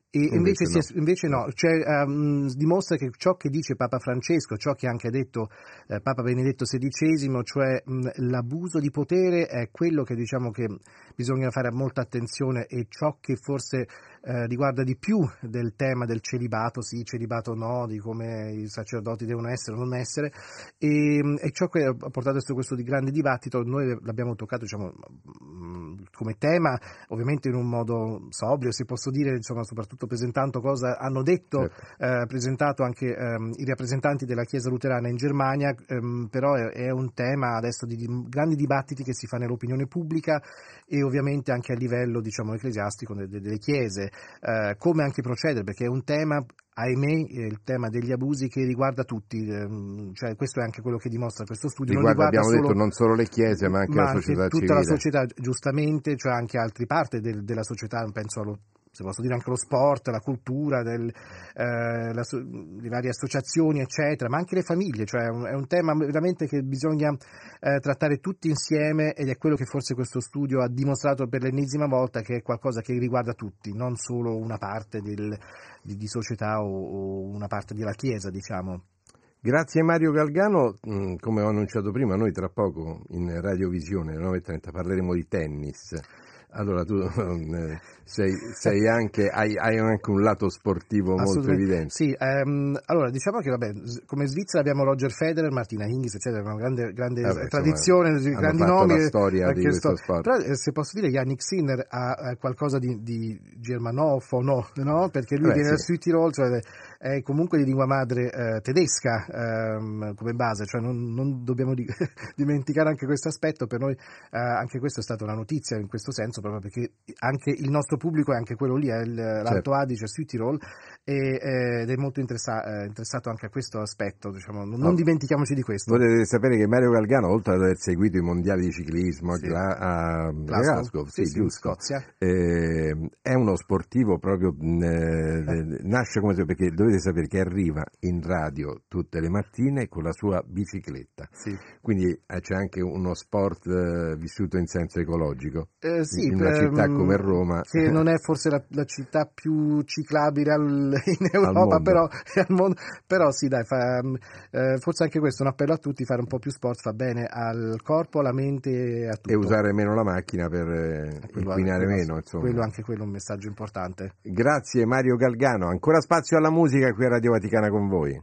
E invece, Invece si è- invece no, cioè, ehm, dimostra che ciò che dice Papa Francesco, ciò che anche ha detto eh, Papa Benedetto XVI, cioè mh, l'abuso di potere è quello che diciamo che bisogna fare molta attenzione e ciò che forse eh, riguarda di più del tema del celibato, sì, celibato no, di come i sacerdoti devono essere o non essere, e, e ciò che ha portato adesso questo di grande dibattito, noi l'abbiamo toccato diciamo, mh, come tema, ovviamente in un modo sobrio, se posso dire, insomma, soprattutto presentando cosa hanno detto, eh, presentato anche ehm, i rappresentanti della Chiesa luterana in Germania, ehm, però è, è un tema adesso di, di grandi dibattiti che si fa nell'opinione pubblica e ovviamente anche a livello diciamo, ecclesiastico de- de- delle chiese, eh, come anche procedere, perché è un tema ahimè, il tema degli abusi che riguarda tutti, ehm, cioè questo è anche quello che dimostra questo studio. non Riguarda, riguarda abbiamo solo, detto, non solo le chiese, ma anche ma la società tutta civile. la società, giustamente, cioè anche altre parti del- della società, penso allo se posso dire anche lo sport, la cultura, del, eh, la, le varie associazioni, eccetera, ma anche le famiglie, cioè è un, è un tema veramente che bisogna eh, trattare tutti insieme ed è quello che forse questo studio ha dimostrato per l'ennesima volta che è qualcosa che riguarda tutti, non solo una parte del, di, di, società o, o una parte della Chiesa, diciamo. Grazie Mario Galgano, mm, come ho annunciato prima, noi tra poco in Radiovisione alle 9.30 parleremo di tennis. Allora tu [laughs] eh, sei, sei anche, hai, hai, anche un lato sportivo molto evidente. Sì, ehm, allora diciamo che vabbè, come Svizzera abbiamo Roger Federer, Martina Hingis, eccetera, una grande, grande vabbè, tradizione, insomma, grandi nomi. La storia di questo sport. Però eh, se posso dire, Yannick Sinner ha eh, qualcosa di, di germanofono, [laughs] no? Perché lui Beh, viene sì. dal Sud Tirol, cioè è comunque di lingua madre eh, tedesca ehm, come base, cioè non, non dobbiamo di- [laughs] dimenticare anche questo aspetto, per noi eh, anche questa è stata una notizia in questo senso, proprio perché anche il nostro pubblico è anche quello lì, è il, l'Alto Certo. Adige, Sud Tirol, e, eh, ed è molto interessa- eh, interessato anche a questo aspetto, diciamo, non, No. dimentichiamoci di questo. Potete sapere che Mario Galgano, oltre ad aver seguito i mondiali di ciclismo a Sì. A Glasgow. Sì, Sì, giusto, Scozia. eh, è uno sportivo proprio, mh, eh, nasce come perché dovete sapere che arriva in radio tutte le mattine con la sua bicicletta, Sì. quindi eh, c'è anche uno sport eh, vissuto in senso ecologico. Eh, in una città ehm, come Roma. che non è [laughs] forse la, la città più ciclabile al- [laughs] in Europa, però, [laughs] al mondo, però sì, dai, fa, eh, forse anche questo è un appello a tutti, fare un po' più sport fa bene al corpo, alla mente e a tutto. E usare meno la macchina per eh, Quello- inquinare quello- meno, insomma. Quello anche quello è un messaggio importante. Grazie Mario Galgano, ancora spazio alla musica qui a Radio Vaticana con voi.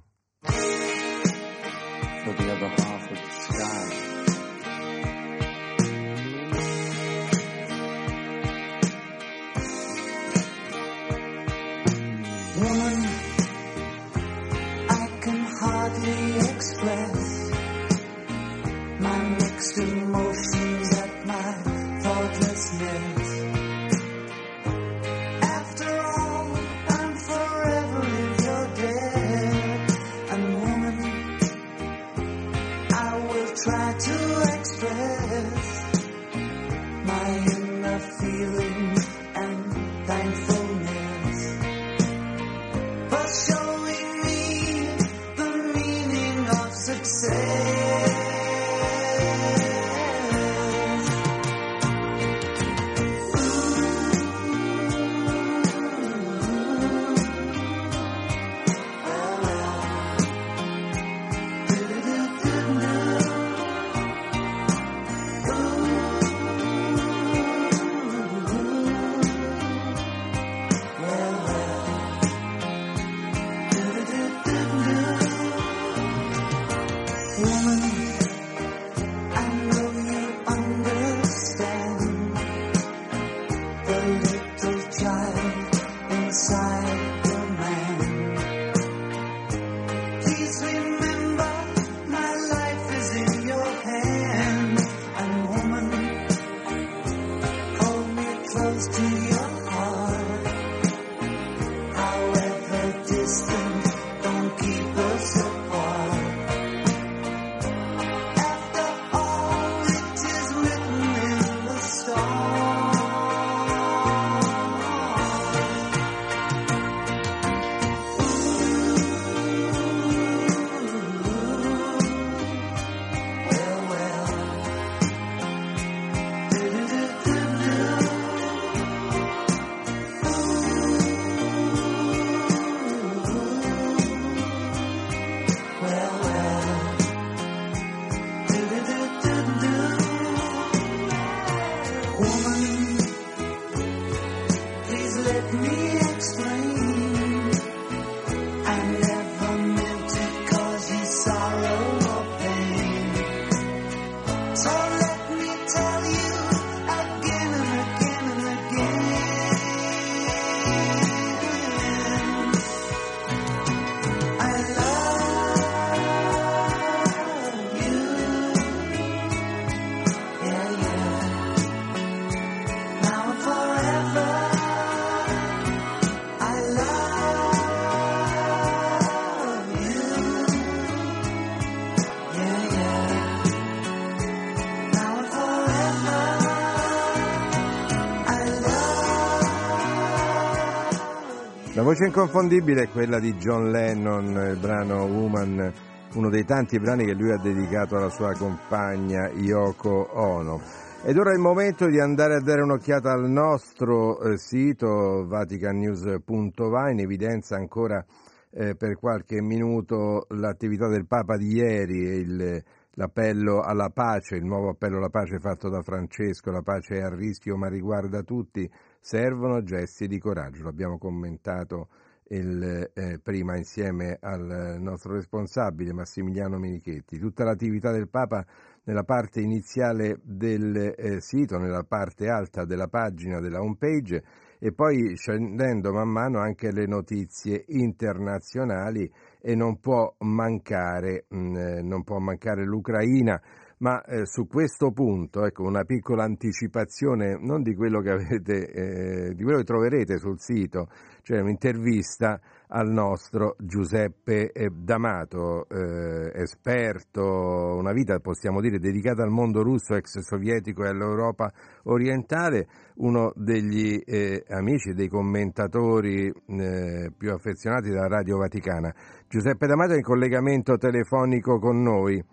Voce inconfondibile è quella di John Lennon, il brano Woman, uno dei tanti brani che lui ha dedicato alla sua compagna Yoko Ono. Ed ora è il momento di andare a dare un'occhiata al nostro eh, sito vaticannews.va, in evidenza ancora eh, per qualche minuto l'attività del Papa di ieri e il, l'appello alla pace, il nuovo appello alla pace fatto da Francesco, la pace è a rischio ma riguarda tutti, servono gesti di coraggio, l'abbiamo commentato il, eh, prima insieme al nostro responsabile Massimiliano Menichetti. Tutta l'attività del Papa nella parte iniziale del eh, sito, nella parte alta della pagina della home page e poi scendendo man mano anche le notizie internazionali e non può mancare, mh, eh, non può mancare l'Ucraina ma eh, su questo punto, ecco, una piccola anticipazione non di quello che avete, eh, di quello che troverete sul sito, cioè un'intervista al nostro Giuseppe eh, D'Amato, eh, esperto, una vita possiamo dire dedicata al mondo russo, ex sovietico e all'Europa orientale, uno degli eh, amici e dei commentatori eh, più affezionati della Radio Vaticana. Giuseppe D'Amato è in collegamento telefonico con noi.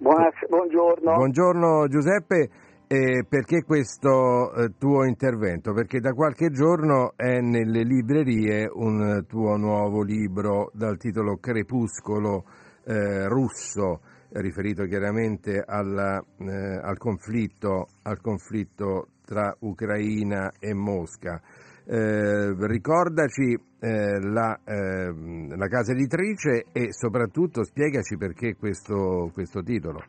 Buonas- buongiorno. Buongiorno Giuseppe, eh, perché questo eh, tuo intervento? Perché da qualche giorno è nelle librerie un tuo nuovo libro dal titolo Crepuscolo eh, russo, riferito chiaramente alla, eh, al, conflitto, al conflitto tra Ucraina e Mosca. Eh, ricordaci eh, la, eh, la, casa editrice e soprattutto spiegaci perché questo, questo titolo.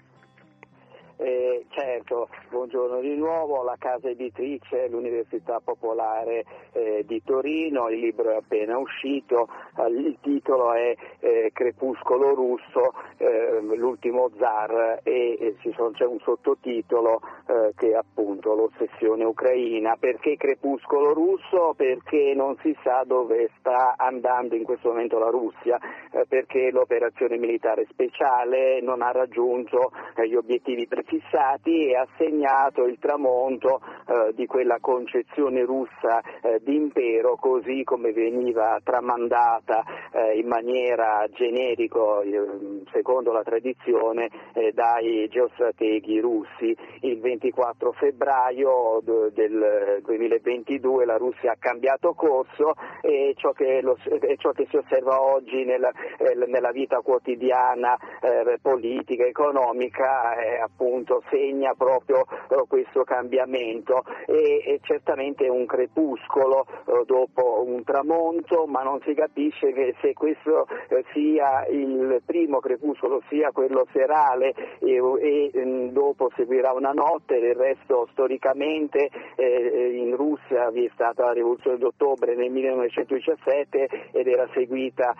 Certo, buongiorno di nuovo, la casa editrice, l'Università Popolare eh, di Torino, il libro è appena uscito, eh, il titolo è eh, Crepuscolo russo, eh, l'ultimo zar e, sono, c'è un sottotitolo eh, che è appunto l'ossessione ucraina. Perché Crepuscolo russo? Perché non si sa dove sta andando in questo momento la Russia, perché l'operazione militare speciale non ha raggiunto gli obiettivi prefissati e ha segnato il tramonto eh, di quella concezione russa eh, di impero così come veniva tramandata eh, in maniera generico, eh, secondo la tradizione, eh, dai geostrateghi russi. Il 24 febbraio del 2022 la Russia ha cambiato corso e ciò che, lo, e ciò che si osserva oggi nella, eh, nella vita quotidiana politica, economica, appunto segna proprio eh, questo cambiamento. E, e, certamente un crepuscolo eh, dopo un tramonto, ma non si capisce se questo eh, sia il primo crepuscolo sia quello serale e, e mm, dopo seguirà una notte, del resto storicamente in Russia vi è stata la rivoluzione d'ottobre nel 1917 ed era seguita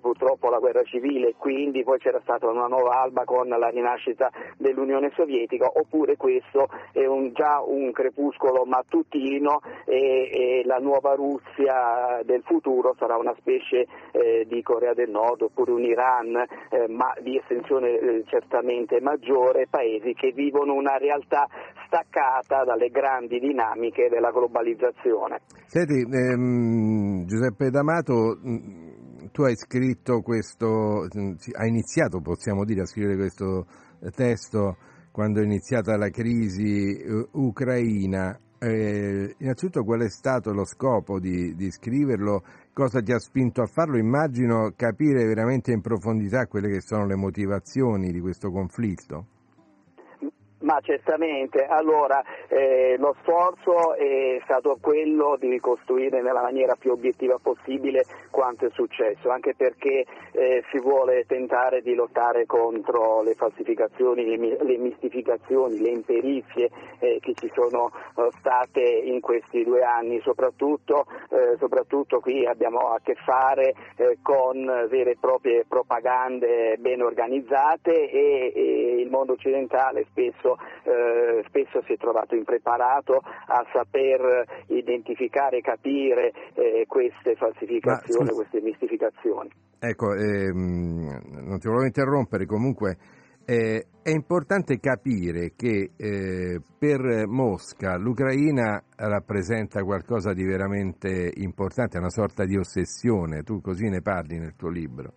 purtroppo la guerra civile, quindi poi c'era stata una nuova alba con la rinascita dell'Unione Sovietica, oppure questo è un, già un crepuscolo mattutino e, e, la nuova Russia del futuro sarà una specie eh, di Corea del Nord oppure un Iran, eh, ma di estensione eh, certamente maggiore, paesi che vivono una realtà staccata dalle grandi dinamiche della globalizzazione. Senti, ehm, Giuseppe D'Amato, tu hai scritto questo, hai iniziato possiamo dire a scrivere questo testo quando è iniziata la crisi uh, ucraina. Eh, innanzitutto qual è stato lo scopo di, di, scriverlo? Cosa ti ha spinto a farlo? Immagino capire veramente in profondità quelle che sono le motivazioni di questo conflitto. Ma certamente, allora eh, lo sforzo è stato quello di ricostruire nella maniera più obiettiva possibile quanto è successo, anche perché eh, si vuole tentare di lottare contro le falsificazioni, le, mistificazioni, le imperizie eh, che ci sono eh, state in questi due anni, soprattutto, eh, soprattutto qui abbiamo a che fare eh, con vere e proprie propagande ben organizzate e, e il mondo occidentale spesso eh, spesso si è trovato impreparato a saper identificare e capire eh, queste falsificazioni, queste mistificazioni. Ecco, ehm, non ti volevo interrompere, comunque eh, è importante capire che eh, per Mosca l'Ucraina rappresenta qualcosa di veramente importante, una sorta di ossessione, tu così ne parli nel tuo libro.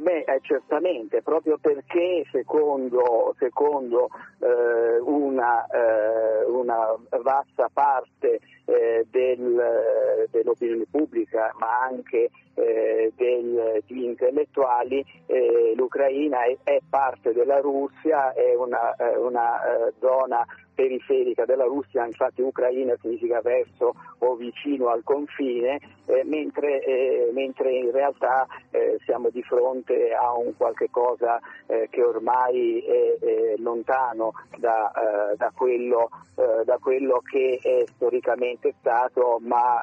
Me eh, certamente, proprio perché secondo, secondo eh, una, eh, una, vasta parte eh, del, dell'opinione pubblica, ma anche eh, del, di intellettuali, eh, l'Ucraina è, è, parte della Russia, è una, una zona periferica della Russia, infatti Ucraina significa verso o vicino al confine, eh, mentre, eh, mentre, in realtà eh, siamo di fronte a un qualche cosa eh, che ormai è, lontano da, eh, da, quello, eh, da, quello, che è storicamente stato, ma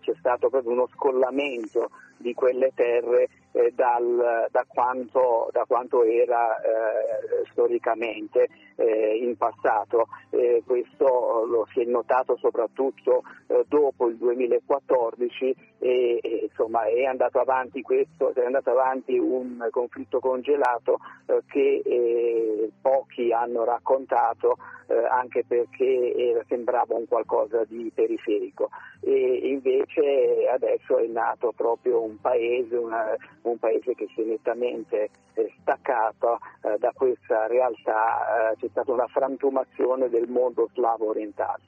c'è stato proprio uno scollamento di quelle terre eh, dal, da, quanto, da, quanto, era eh, storicamente eh, in passato. Eh, questo lo si è notato soprattutto eh, dopo il 2014 e, e insomma, è andato avanti questo, è andato avanti un conflitto congelato eh, che pochi hanno raccontato anche perché sembrava un qualcosa di periferico e invece adesso è nato proprio un paese, una, un paese che si è nettamente eh, staccato eh, da questa realtà, eh, c'è stata una frantumazione del mondo slavo orientale.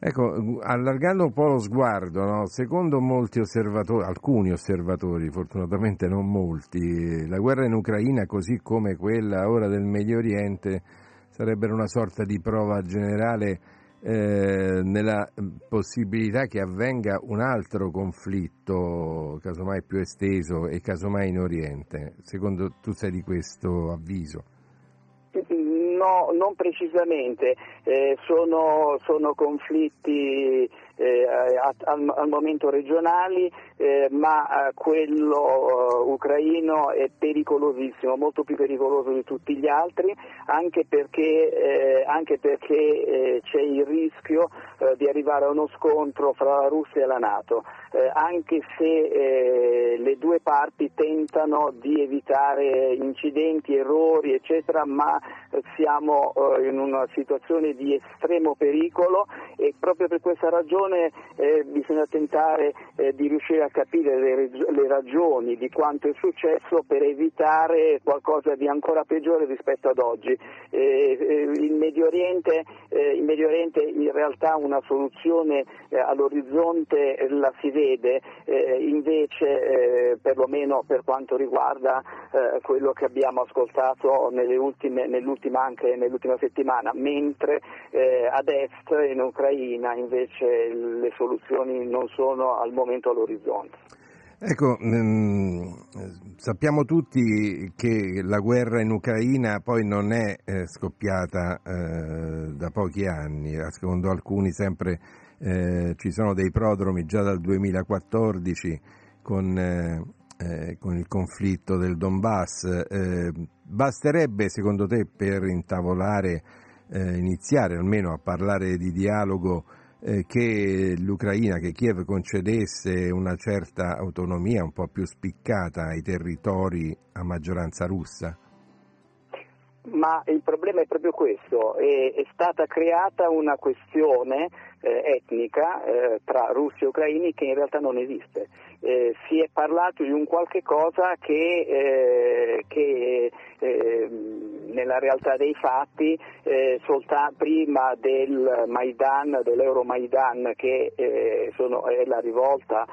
Ecco, allargando un po' lo sguardo, no? secondo molti osservatori, alcuni osservatori, fortunatamente non molti, la guerra in Ucraina, così come quella ora del Medio Oriente, sarebbero una sorta di prova generale eh, nella possibilità che avvenga un altro conflitto, casomai più esteso e casomai in Oriente. Secondo tu sei di questo avviso? No, non precisamente, eh, sono, sono, conflitti eh, al, al, momento regionali, eh, ma eh, quello uh, ucraino è pericolosissimo, molto più pericoloso di tutti gli altri, anche perché, eh, anche perché eh, c'è il rischio di arrivare a uno scontro fra la Russia e la Nato, anche se le due parti tentano di evitare incidenti, errori, eccetera, ma siamo in una situazione di estremo pericolo e proprio per questa ragione eh, bisogna tentare eh, di riuscire a capire le, le, ragioni di quanto è successo per evitare qualcosa di ancora peggiore rispetto ad oggi. Eh, il Medio, Oriente, il, Medio Oriente, in realtà una soluzione all'orizzonte la si vede, invece perlomeno per quanto riguarda quello che abbiamo ascoltato ultime, nell'ultima, anche nell'ultima settimana, mentre ad est in Ucraina invece le soluzioni non sono al momento all'orizzonte. Ecco, ehm, sappiamo tutti che la guerra in Ucraina poi non è eh, scoppiata eh, da pochi anni, secondo alcuni sempre eh, ci sono dei prodromi già dal 2014 con, eh, eh, con il conflitto del Donbass. Eh, basterebbe secondo te per intavolare, iniziare almeno a parlare di dialogo eh, che l'Ucraina, che Kiev concedesse una certa autonomia un po' più spiccata ai territori a maggioranza russa? Ma il problema è proprio questo, è, è stata creata una questione etnica eh, tra russi e ucraini che in realtà non esiste. Eh, si è parlato di un qualche cosa che, eh, che ehm, nella realtà dei fatti eh, soltanto prima del Maidan, dell'Euromaidan che eh, sono, è la rivolta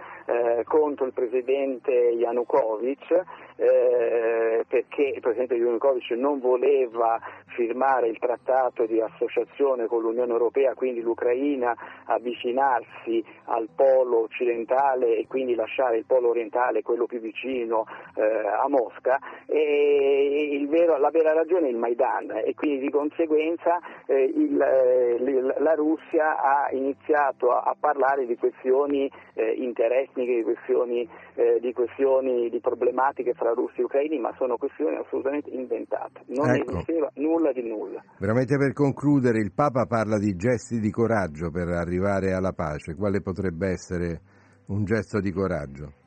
contro il presidente Yanukovych perché il presidente Yanukovych non voleva firmare il trattato di associazione con l'Unione Europea, quindi l'Ucraina avvicinarsi al polo occidentale e quindi lasciare il polo orientale, quello più vicino eh, a Mosca, e vero, la vera ragione è il Maidan e quindi di conseguenza eh, il, eh, la Russia ha iniziato a, a parlare di questioni eh, interetniche, di questioni, eh, di questioni, di problematiche fra russi e ucraini, ma sono questioni assolutamente inventate, non ecco. esisteva nulla di nulla. Veramente per concludere, il Papa parla di gesti di coraggio per arrivare alla pace, quale potrebbe essere un gesto di coraggio?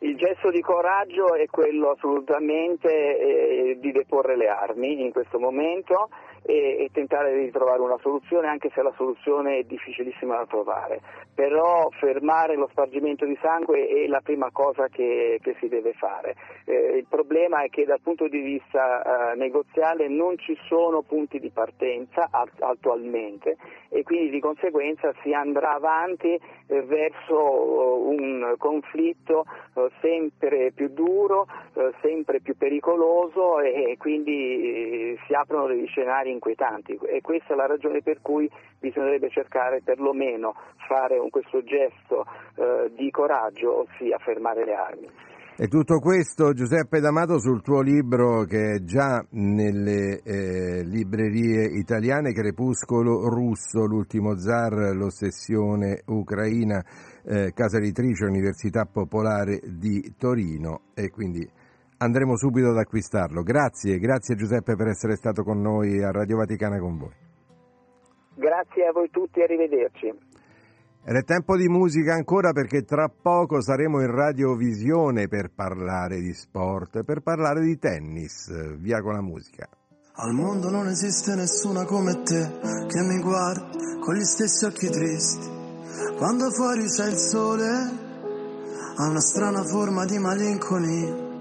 Il gesto di coraggio è quello assolutamente eh, di deporre le armi in questo momento e, e, tentare di trovare una soluzione anche se la soluzione è difficilissima da trovare. Però fermare lo spargimento di sangue è la prima cosa che, che si deve fare. Eh, il problema è che dal punto di vista eh, negoziale non ci sono punti di partenza attualmente e quindi di conseguenza si andrà avanti eh, verso un conflitto eh, sempre più duro, eh, sempre più pericoloso e, e quindi si aprono degli scenari inquietanti e questa è la ragione per cui bisognerebbe cercare perlomeno fare un, questo gesto eh, di coraggio, ossia fermare le armi. E tutto questo, Giuseppe D'Amato, sul tuo libro che è già nelle eh, librerie italiane, Crepuscolo russo, l'ultimo zar, l'ossessione ucraina, eh, casa editrice Università Popolare di Torino e quindi andremo subito ad acquistarlo. Grazie, grazie Giuseppe per essere stato con noi a Radio Vaticana con voi. Grazie a voi tutti, arrivederci. Ed è tempo di musica ancora perché tra poco saremo in radiovisione per parlare di sport, per parlare di tennis. Via con la musica. Al mondo non esiste nessuna come te che mi guardi con gli stessi occhi tristi. Quando fuori c'è il sole, ha una strana forma di malinconia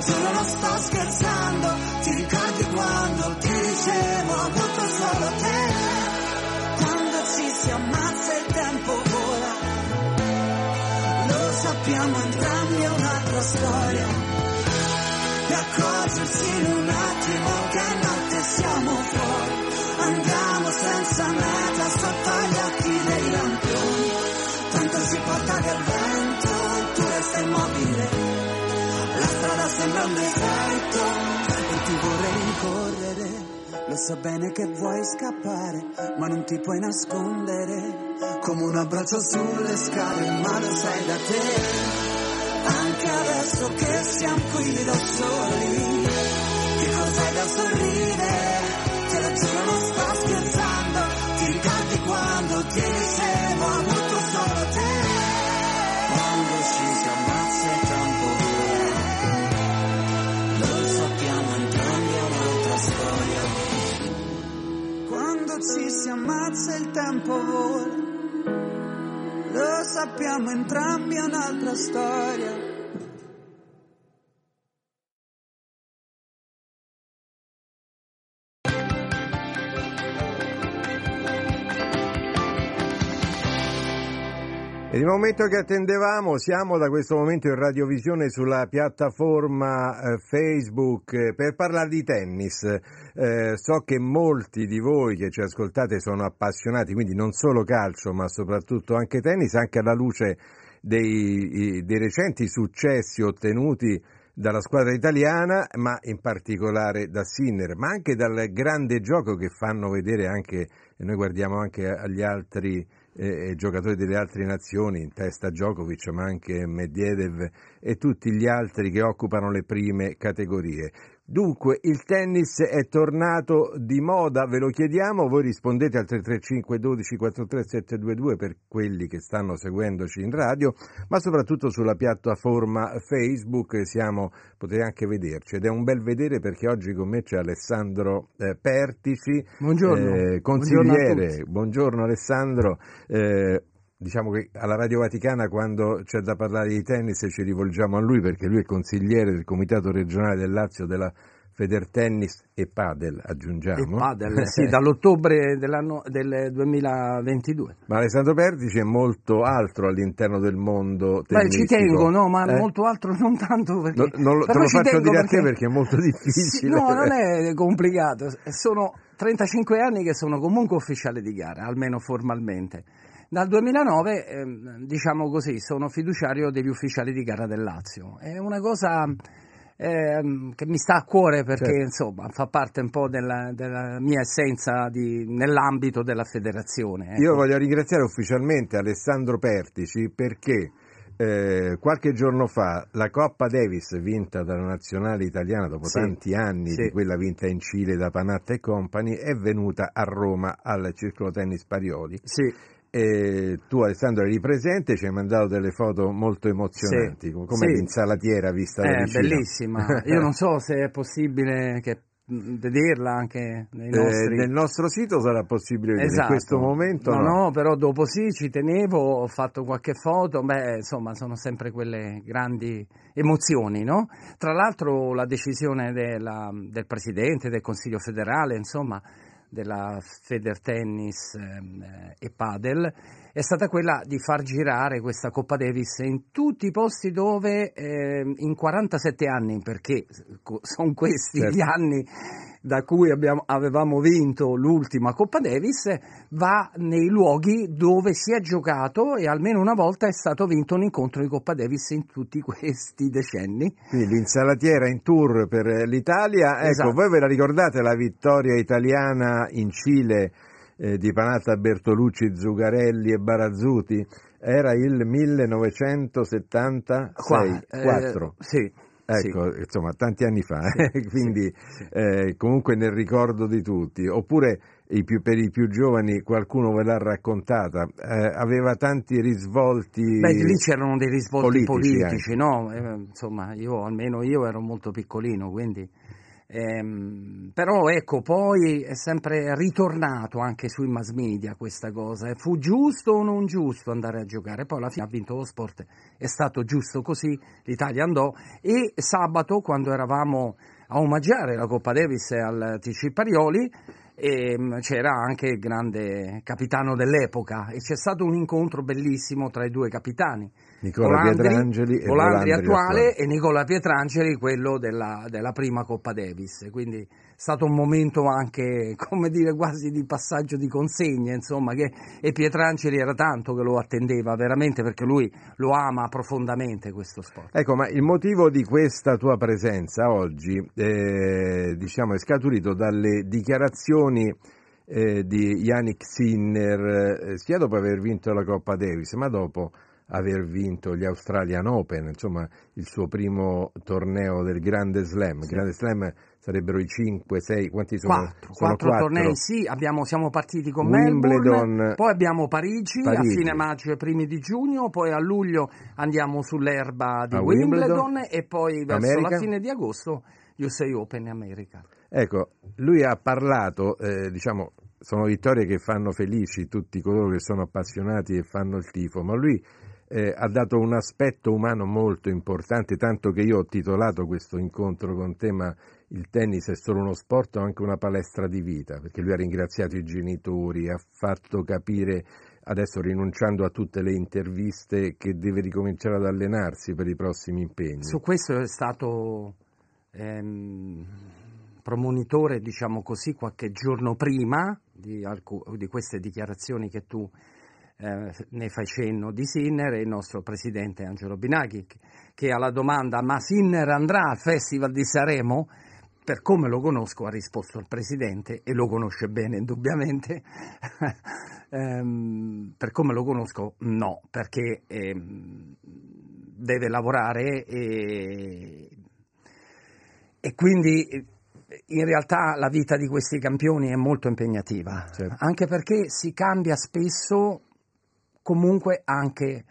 Giuro non sto scherzando, ti ricordi so bene che vuoi scappare, ma non ti puoi nascondere. Come un abbraccio sulle scale, ma lo sai da te. Anche adesso che siamo qui da soli, che cos'hai da sorridere? Si ammazza il tempo vola, lo sappiamo entrambi è un'altra storia. Il momento che attendevamo, siamo da questo momento in radiovisione sulla piattaforma eh, Facebook eh, per parlare di tennis. Eh, so che molti di voi che ci ascoltate sono appassionati, quindi non solo calcio, ma soprattutto anche tennis, anche alla luce dei, dei recenti successi ottenuti dalla squadra italiana, ma in particolare da Sinner, ma anche dal grande gioco che fanno vedere anche, e noi guardiamo anche agli altri eh, giocatori delle altre nazioni, in testa Djokovic, ma anche Medvedev e tutti gli altri che occupano le prime categorie. Dunque il tennis è tornato di moda, ve lo chiediamo, voi rispondete al 335 12 43 722 per quelli che stanno seguendoci in radio, ma soprattutto sulla piattaforma Facebook siamo, potete anche vederci ed è un bel vedere perché oggi con me c'è Alessandro eh, Pertici, Buongiorno. eh, Buongiorno consigliere, tutti. buongiorno Alessandro. eh, Diciamo che alla Radio Vaticana quando c'è da parlare di tennis ci rivolgiamo a lui perché lui è consigliere del Comitato regionale del Lazio della Federtennis e Padel, aggiungiamo. E padel, [laughs] sì, dall'ottobre dell'anno, del 2022. Ma Alessandro Pertici è molto altro all'interno del mondo Beh, tennistico. ci tengo, no, ma Eh? molto altro non tanto perché... No, non lo- te lo ci faccio dire a te perché è molto [laughs] difficile. No, non è complicato, sono 35 anni che sono comunque ufficiale di gara, almeno formalmente. Dal 2009, ehm, diciamo così, sono fiduciario degli ufficiali di gara del Lazio. È una cosa ehm, che mi sta a cuore perché Certo. insomma fa parte un po' della, della mia essenza di- nell'ambito della federazione. ecco. Io voglio ringraziare ufficialmente Alessandro Pertici perché eh, qualche giorno fa la Coppa Davis vinta dalla nazionale italiana dopo Sì, tanti anni sì. di quella vinta in Cile da Panatta e Company è venuta a Roma al Circolo Tennis Parioli. Sì. E tu Alessandro eri presente, ci hai mandato delle foto molto emozionanti, Sì, come sì. l'insalatiera vista da È vicino. bellissima. [laughs] Io non so se è possibile che, vederla anche Eh, nostri... nel nostro sito sarà possibile vedere, Esatto. in questo momento no, no. no, però dopo sì, ci tenevo, ho fatto qualche foto, beh, insomma, sono sempre quelle grandi emozioni, no? Tra l'altro la decisione della- del Presidente del Consiglio federale, insomma, della Federtennis ehm, eh, e Padel, è stata quella di far girare questa Coppa Davis in tutti i posti dove ehm, in 47 anni, perché sono questi Certo. gli anni da cui abbiamo- avevamo vinto l'ultima Coppa Davis, va nei luoghi dove si è giocato e almeno una volta è stato vinto un incontro di Coppa Davis in tutti [laughs] questi decenni. Quindi l'insalatiera in tour per l'Italia. Ecco, Esatto. voi ve la ricordate la vittoria italiana in Cile eh, di Panatta, Bertolucci, Zugarelli e Barazzuti? Era il 1976, Qua, eh, 4. sì, Ecco, insomma, tanti anni fa, eh, [laughs] quindi eh, comunque nel ricordo di tutti. Oppure i più- per i più giovani qualcuno ve l'ha raccontata, eh, aveva tanti risvolti Beh, lì c'erano dei risvolti politici politici, no? Eh, insomma, io almeno io ero molto piccolino, quindi. Ehm, però ecco, poi è sempre ritornato anche sui mass media questa cosa. E Fu giusto o non giusto andare a giocare? Poi alla fine ha vinto lo sport, è stato giusto così, l'Italia andò. E sabato, quando eravamo a omaggiare la Coppa Davis al TC Parioli, ehm, c'era anche il grande capitano dell'epoca e c'è stato un incontro bellissimo tra i due capitani. Nicola Pietrangeli Volandri attuale. e Nicola Pietrangeli quello della, della prima Coppa Davis. Quindi è stato un momento anche [laughs] come dire quasi di passaggio di consegne insomma che, e Pietrangeli era tanto che lo attendeva veramente perché lui lo ama profondamente questo sport. Ecco, ma il motivo di questa tua presenza oggi, eh, diciamo, è scaturito dalle dichiarazioni eh, di Yannick Sinner, eh, sia dopo aver vinto la Coppa Davis, ma dopo aver vinto gli Australian Open, insomma, il suo primo torneo del Grande Slam. Grande Slam sarebbero i 5, 6, quanti sono? Quattro, sono quattro quattro. tornei, sì, abbiamo- siamo partiti con Wimbledon, Melbourne, poi abbiamo Parigi, Parigi. a fine maggio e primi di giugno, poi a luglio andiamo sull'erba di Wimbledon, Wimbledon, e poi verso America. la fine di agosto USA Open in America. Ecco, lui ha parlato, eh, diciamo, sono vittorie che fanno felici tutti coloro che sono appassionati e fanno il tifo, ma lui eh, ha dato un aspetto umano molto importante, tanto che io ho titolato questo incontro con te, ma il tennis è solo uno sport o anche una palestra di vita, perché lui ha ringraziato i genitori, ha fatto capire adesso rinunciando a tutte le interviste, che deve ricominciare ad allenarsi per i prossimi impegni. Su questo è stato ehm, promonitore, diciamo così, qualche giorno prima di, alcu- di queste dichiarazioni che tu eh, ne fai cenno di Sinner e il nostro presidente Angelo Binaghi, che, alla domanda ma Sinner andrà al Festival di Sanremo? Per come lo conosco ha risposto il presidente e lo conosce bene indubbiamente. [laughs] Ehm, per come lo conosco no, perché ehm, deve lavorare e, e quindi in realtà la vita di questi campioni è molto impegnativa, Certo. anche perché si cambia spesso comunque anche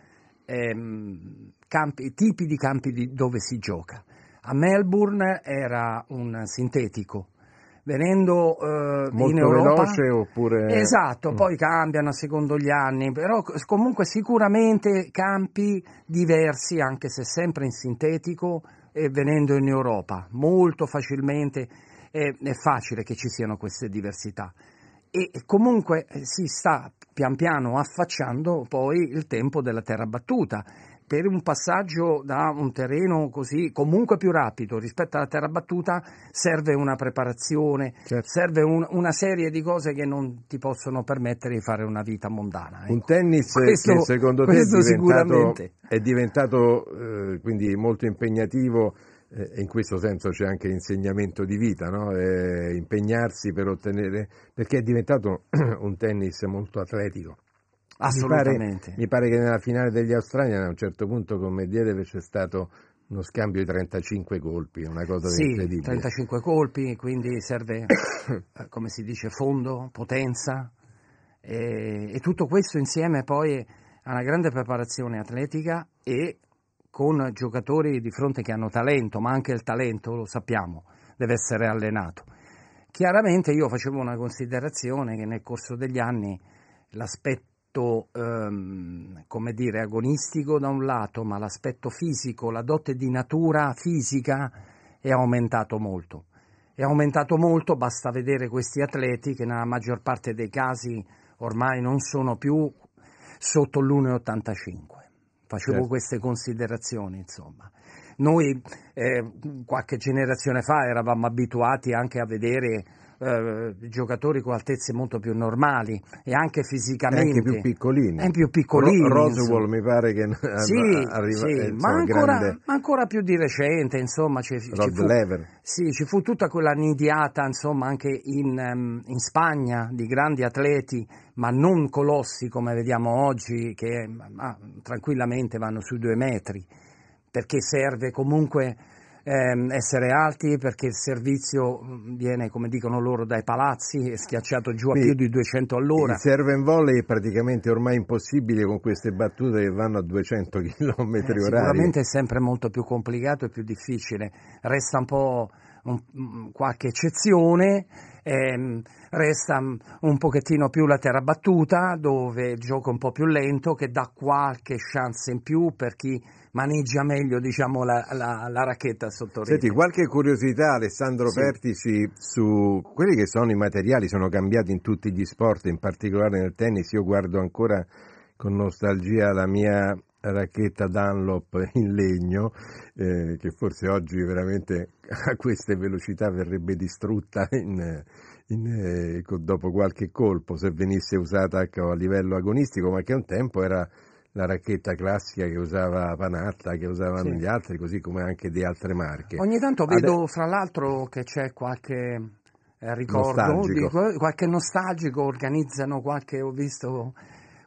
ehm, campi- tipi di campi di- dove si gioca. A Melbourne era un sintetico, venendo eh, in Molto Europa... veloce oppure... Esatto, Mm. poi cambiano secondo gli anni, però comunque sicuramente campi diversi, anche se sempre in sintetico, e venendo in Europa, molto facilmente è, è facile che ci siano queste diversità. E e comunque eh, si sta pian piano affacciando poi il tempo della terra battuta. Per un passaggio da un terreno così comunque più rapido rispetto alla terra battuta serve una preparazione, Certo. serve un- una serie di cose che non ti possono permettere di fare una vita mondana. ecco. Un tennis Questo- che secondo te è diventato, è diventato, eh, quindi molto impegnativo e in questo senso c'è anche l'insegnamento di vita, no? Eh, impegnarsi per ottenere, perché è diventato [clears throat] un tennis molto atletico. Assolutamente. Mi pare, mi pare che nella finale degli Australiani a un certo punto con Medvedev c'è stato uno scambio di 35 colpi, una cosa Sì, incredibile. 35 colpi, quindi serve, [coughs] eh, come si dice, fondo, potenza e, e tutto questo insieme poi a una grande preparazione atletica e con giocatori di fronte che hanno talento, ma anche il talento, lo sappiamo, deve essere allenato. Chiaramente io facevo una considerazione che nel corso degli anni l'aspetto, ehm, come dire, agonistico da un lato, ma l'aspetto fisico, la dote di natura fisica è aumentato molto. È aumentato molto, basta vedere questi atleti che nella maggior parte dei casi ormai non sono più sotto l'1,85. Facevo Certo. queste considerazioni, insomma. Noi eh, qualche generazione fa eravamo abituati anche a vedere eh, giocatori con altezze molto più normali e anche E fisicamente. anche più piccolini. E più piccolini, Ro-. Roswell mi pare che [laughs] Sì, arriva, sì, eh, ma, ancora, grande ma ancora più di recente, insomma, ci, ci Rod fu, Lever. sì, ci fu tutta quella nidiata, insomma, anche in, ehm, in Spagna di grandi atleti, ma non colossi come vediamo oggi, che ma, tranquillamente vanno sui due metri, perché serve comunque ehm, essere alti, perché il servizio mh, viene, come dicono loro, dai palazzi, è schiacciato giù a Sì. più di 200 all'ora. Il serve in volley è praticamente ormai impossibile con queste battute che vanno a 200 km Eh, orari. Sicuramente è sempre molto più complicato e più difficile. Resta un po' un- mm, qualche eccezione, ehm, resta mm, un pochettino più la terra battuta dove il gioco è un po' più lento che dà qualche chance in più per chi maneggia meglio diciamo, la, la- la racchetta sotto rete. Senti, qualche curiosità Alessandro Sì. Pertici su quelli che sono i materiali, sono cambiati in tutti gli sport, in particolare nel tennis. Io guardo ancora con nostalgia la mia racchetta Dunlop in legno, eh, che forse oggi veramente a queste velocità verrebbe distrutta in- in, eh, dopo qualche colpo se venisse usata ecco, a livello agonistico, ma che un tempo era la racchetta classica che usava Panatta, che usavano Sì. gli altri, così come anche di altre marche. Ogni tanto vedo fra l'altro che c'è qualche eh, ricordo, Nostalgico. di que- qualche nostalgico, organizzano qualche, ho visto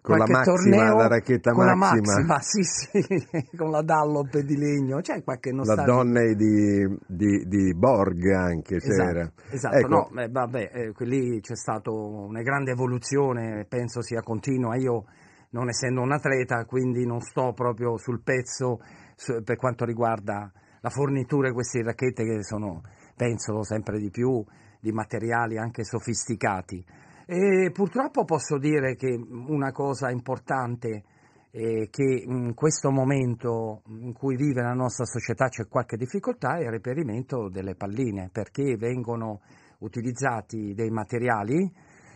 Con la Maxima, torneo la racchetta con Maxima. la Maxima, [laughs] sì sì, con la Dunlop di legno, c'è qualche la nostalgico. donna di, di- di Borg anche c'era. Esatto, esatto. Ecco, no, beh, vabbè, eh, lì c'è stata una grande evoluzione, penso sia continua. Io, non essendo un atleta, quindi non sto proprio sul pezzo su- per quanto riguarda la fornitura di queste racchette che sono, penso, sempre di più di materiali anche sofisticati. E purtroppo posso dire che una cosa importante è che in questo momento in cui vive la nostra società c'è qualche difficoltà è il reperimento delle palline, perché vengono utilizzati dei materiali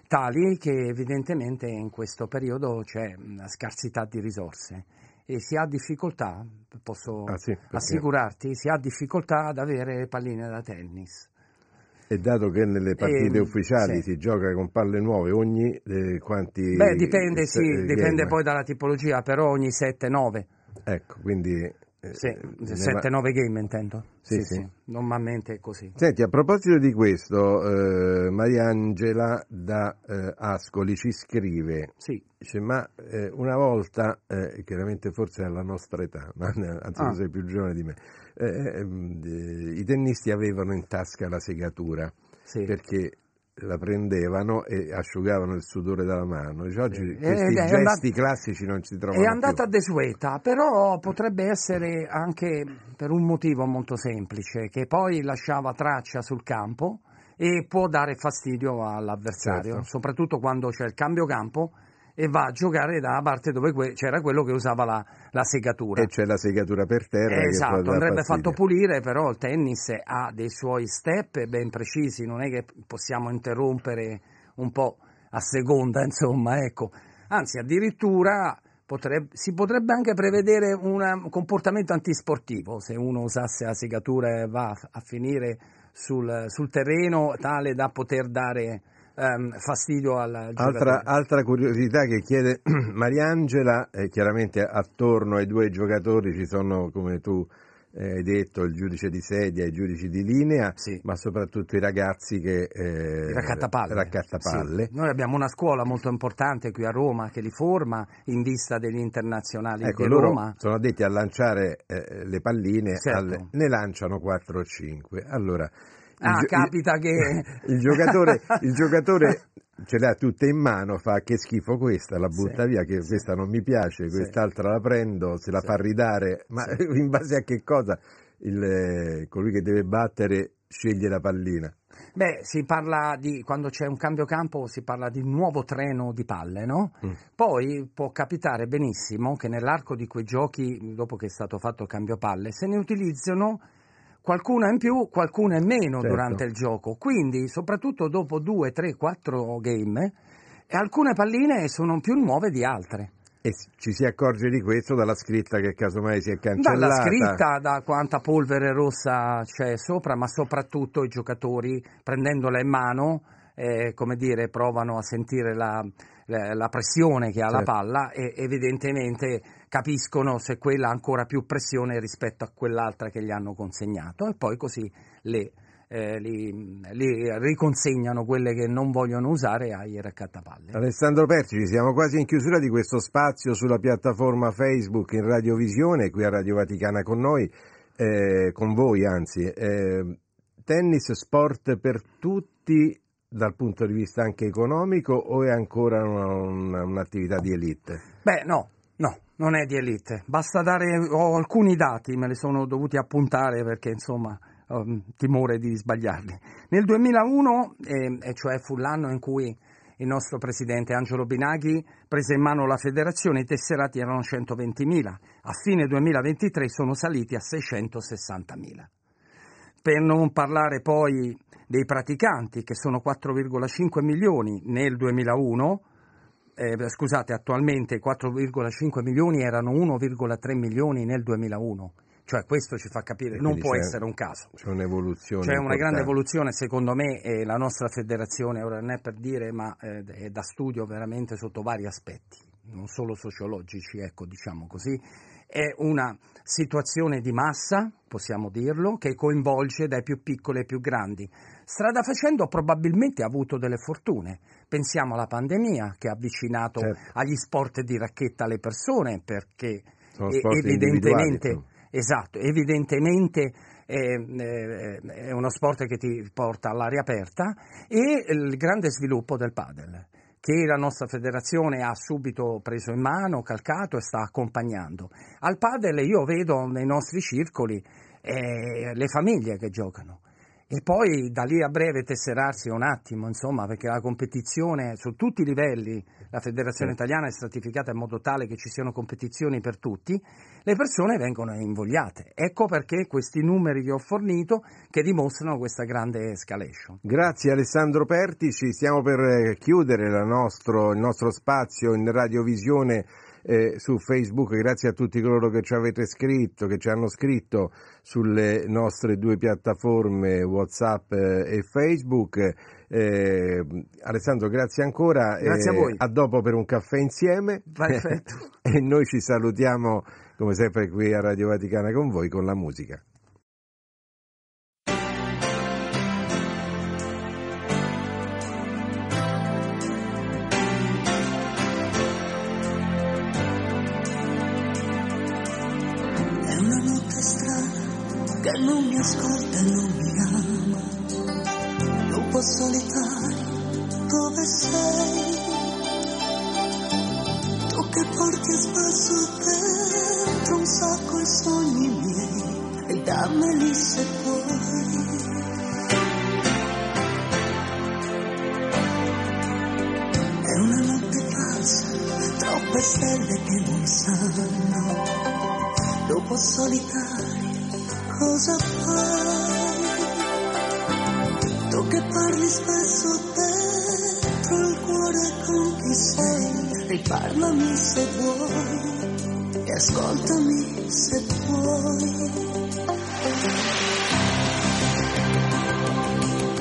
tali che evidentemente in questo periodo c'è una scarsità di risorse e si ha difficoltà, posso Ah, sì, assicurarti, si ha difficoltà ad avere palline da tennis. E dato che nelle partite Ehm, ufficiali sì. si gioca con palle nuove ogni eh, quanti... Beh, dipende, sì, eh, dipende game. poi dalla tipologia, però ogni 7-9. Ecco, quindi... eh, Sì, ne 7-9 game intendo. Sì, sì. Normalmente è così. Senti, a proposito di questo, eh, Mariangela da eh, Ascoli ci scrive, Sì. dice, ma eh, una volta, eh, chiaramente forse alla nostra età, [laughs] ma anzi Ah. tu sei più giovane di me, eh, eh, i tennisti avevano in tasca la segatura Sì. perché la prendevano e asciugavano il sudore dalla mano. Dice, oggi Sì. questi è gesti andat- classici non si trovano È andata più. desueta, però potrebbe essere anche per un motivo molto semplice, che poi lasciava traccia sul campo e può dare fastidio all'avversario, Certo. soprattutto quando c'è il cambio campo e va a giocare da parte dove que- c'era quello che usava la, la segatura. E c'è la segatura per terra può Esatto, andrebbe fatto pulire, però il tennis ha dei suoi step ben precisi, non è che possiamo interrompere un po' a seconda, [laughs] insomma, ecco. Anzi, addirittura potrebbe- si potrebbe anche prevedere una- un comportamento antisportivo se uno usasse la segatura e va a, a finire sul, sul terreno tale da poter dare ehm, fastidio al Altra, altra curiosità che chiede [clears throat] Mariangela, eh, chiaramente attorno ai due giocatori ci sono, come tu eh, hai detto, il giudice di sedia e i giudici di linea, Sì. ma soprattutto i ragazzi che... eh, raccattapalle. raccattapalle. Sì. Noi abbiamo una scuola molto importante qui a Roma che li forma in vista degli internazionali Ecco, di loro Roma. sono addetti a lanciare eh, le palline, Certo. alle- ne lanciano 4 o 5. Allora, Ah, gio- capita che- [laughs] il giocatore, il giocatore [laughs] ce le ha tutte in mano, fa che schifo questa, la butta Sì, via, che sì. questa non mi piace, quest'altra la prendo, se la Sì. fa ridare, ma [laughs] in base a che cosa il, eh, colui che deve battere sceglie la pallina? Beh, si parla di quando c'è un cambio campo, si parla di un nuovo treno di palle, no? Mm. Poi può capitare benissimo che nell'arco di quei giochi, dopo che è stato fatto il cambio palle, se ne utilizzano qualcuna in più, qualcuna in meno Certo. durante il gioco. Quindi, soprattutto dopo due, tre, quattro game, alcune palline sono più nuove di altre. E ci si accorge di questo dalla scritta che casomai si è cancellata. Dalla scritta, da quanta polvere rossa c'è sopra, ma soprattutto i giocatori prendendola in mano, eh, come dire, provano a sentire la, la- la pressione che ha la Certo. palla e evidentemente capiscono se quella ha ancora più pressione rispetto a quell'altra che gli hanno consegnato e poi così le, eh, li, li riconsegnano quelle che non vogliono usare ai raccattapalle. Alessandro Perci, siamo quasi in chiusura di questo spazio sulla piattaforma Facebook in Radiovisione, qui a Radio Vaticana con noi, eh, con voi anzi. Eh, tennis sport per tutti dal punto di vista anche economico o è ancora una- una- un'attività di elite? Beh, no, no, non è di elite. Basta dare ho alcuni dati, me li sono dovuti appuntare perché insomma ho un timore di sbagliarli. Nel 2001, eh, e cioè fu l'anno in cui il nostro presidente Angelo Binaghi prese in mano la federazione, i tesserati erano 120.000, a fine 2023 sono saliti a 660.000. Per non parlare poi dei praticanti, che sono 4,5 milioni nel 2001, eh, scusate, attualmente 4,5 milioni erano 1,3 milioni nel 2001. Cioè questo ci fa capire, E non può essere un caso. C'è un'evoluzione. C'è una grande importante. evoluzione secondo me e la nostra federazione, ora non è per dire, ma eh, è da studio veramente sotto vari aspetti, non solo sociologici, ecco, diciamo così. È una situazione di massa, possiamo dirlo, che coinvolge dai più piccoli ai più grandi. Strada facendo probabilmente ha avuto delle fortune. Pensiamo alla pandemia che ha avvicinato Certo. agli sport di racchetta le persone perché evidentemente Esatto, evidentemente eh, eh, è uno sport che ti porta all'aria aperta e il grande sviluppo del padel che la nostra federazione ha subito preso in mano, calcato e sta accompagnando. Al padel io vedo nei nostri circoli eh, le famiglie che giocano e poi da lì a breve tesserarsi un attimo, insomma, perché la competizione su tutti i livelli, la federazione italiana è stratificata in modo tale che ci siano competizioni per tutti, le persone vengono invogliate. Ecco perché questi numeri che ho fornito che dimostrano questa grande escalation. Grazie Alessandro Pertici, stiamo per eh, chiudere la nostro- il nostro spazio in radiovisione eh, su Facebook, grazie a tutti coloro che ci avete scritto, che ci hanno scritto sulle nostre due piattaforme Whatsapp eh, e Facebook. Eh, Alessandro, grazie ancora. Grazie a eh, voi. A dopo per un caffè insieme. Perfetto. [laughs] e noi ci salutiamo come sempre qui a Radio Vaticana con voi con la musica. Non mi ascolta e non mi ama. Lupo solitario, dove sei? Tu che porti a spasso dentro un sacco i sogni miei e dammeli se puoi. È una notte pazza, troppe stelle che non sanno lupo solitario, cosa fai? Tu che parli spesso dentro il cuore con chi sei, riparlami se vuoi e ascoltami se puoi.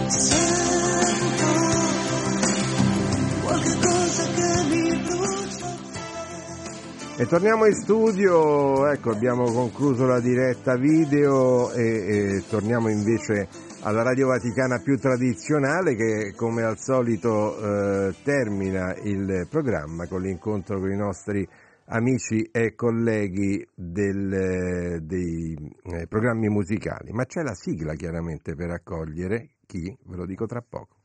Sento E torniamo in studio, ecco abbiamo concluso la diretta video e, e torniamo invece alla Radio Vaticana più tradizionale che come al solito eh, termina il programma con l'incontro con i nostri amici e colleghi del- dei eh, programmi musicali. Ma c'è la sigla chiaramente per accogliere chi? Ve lo dico tra poco.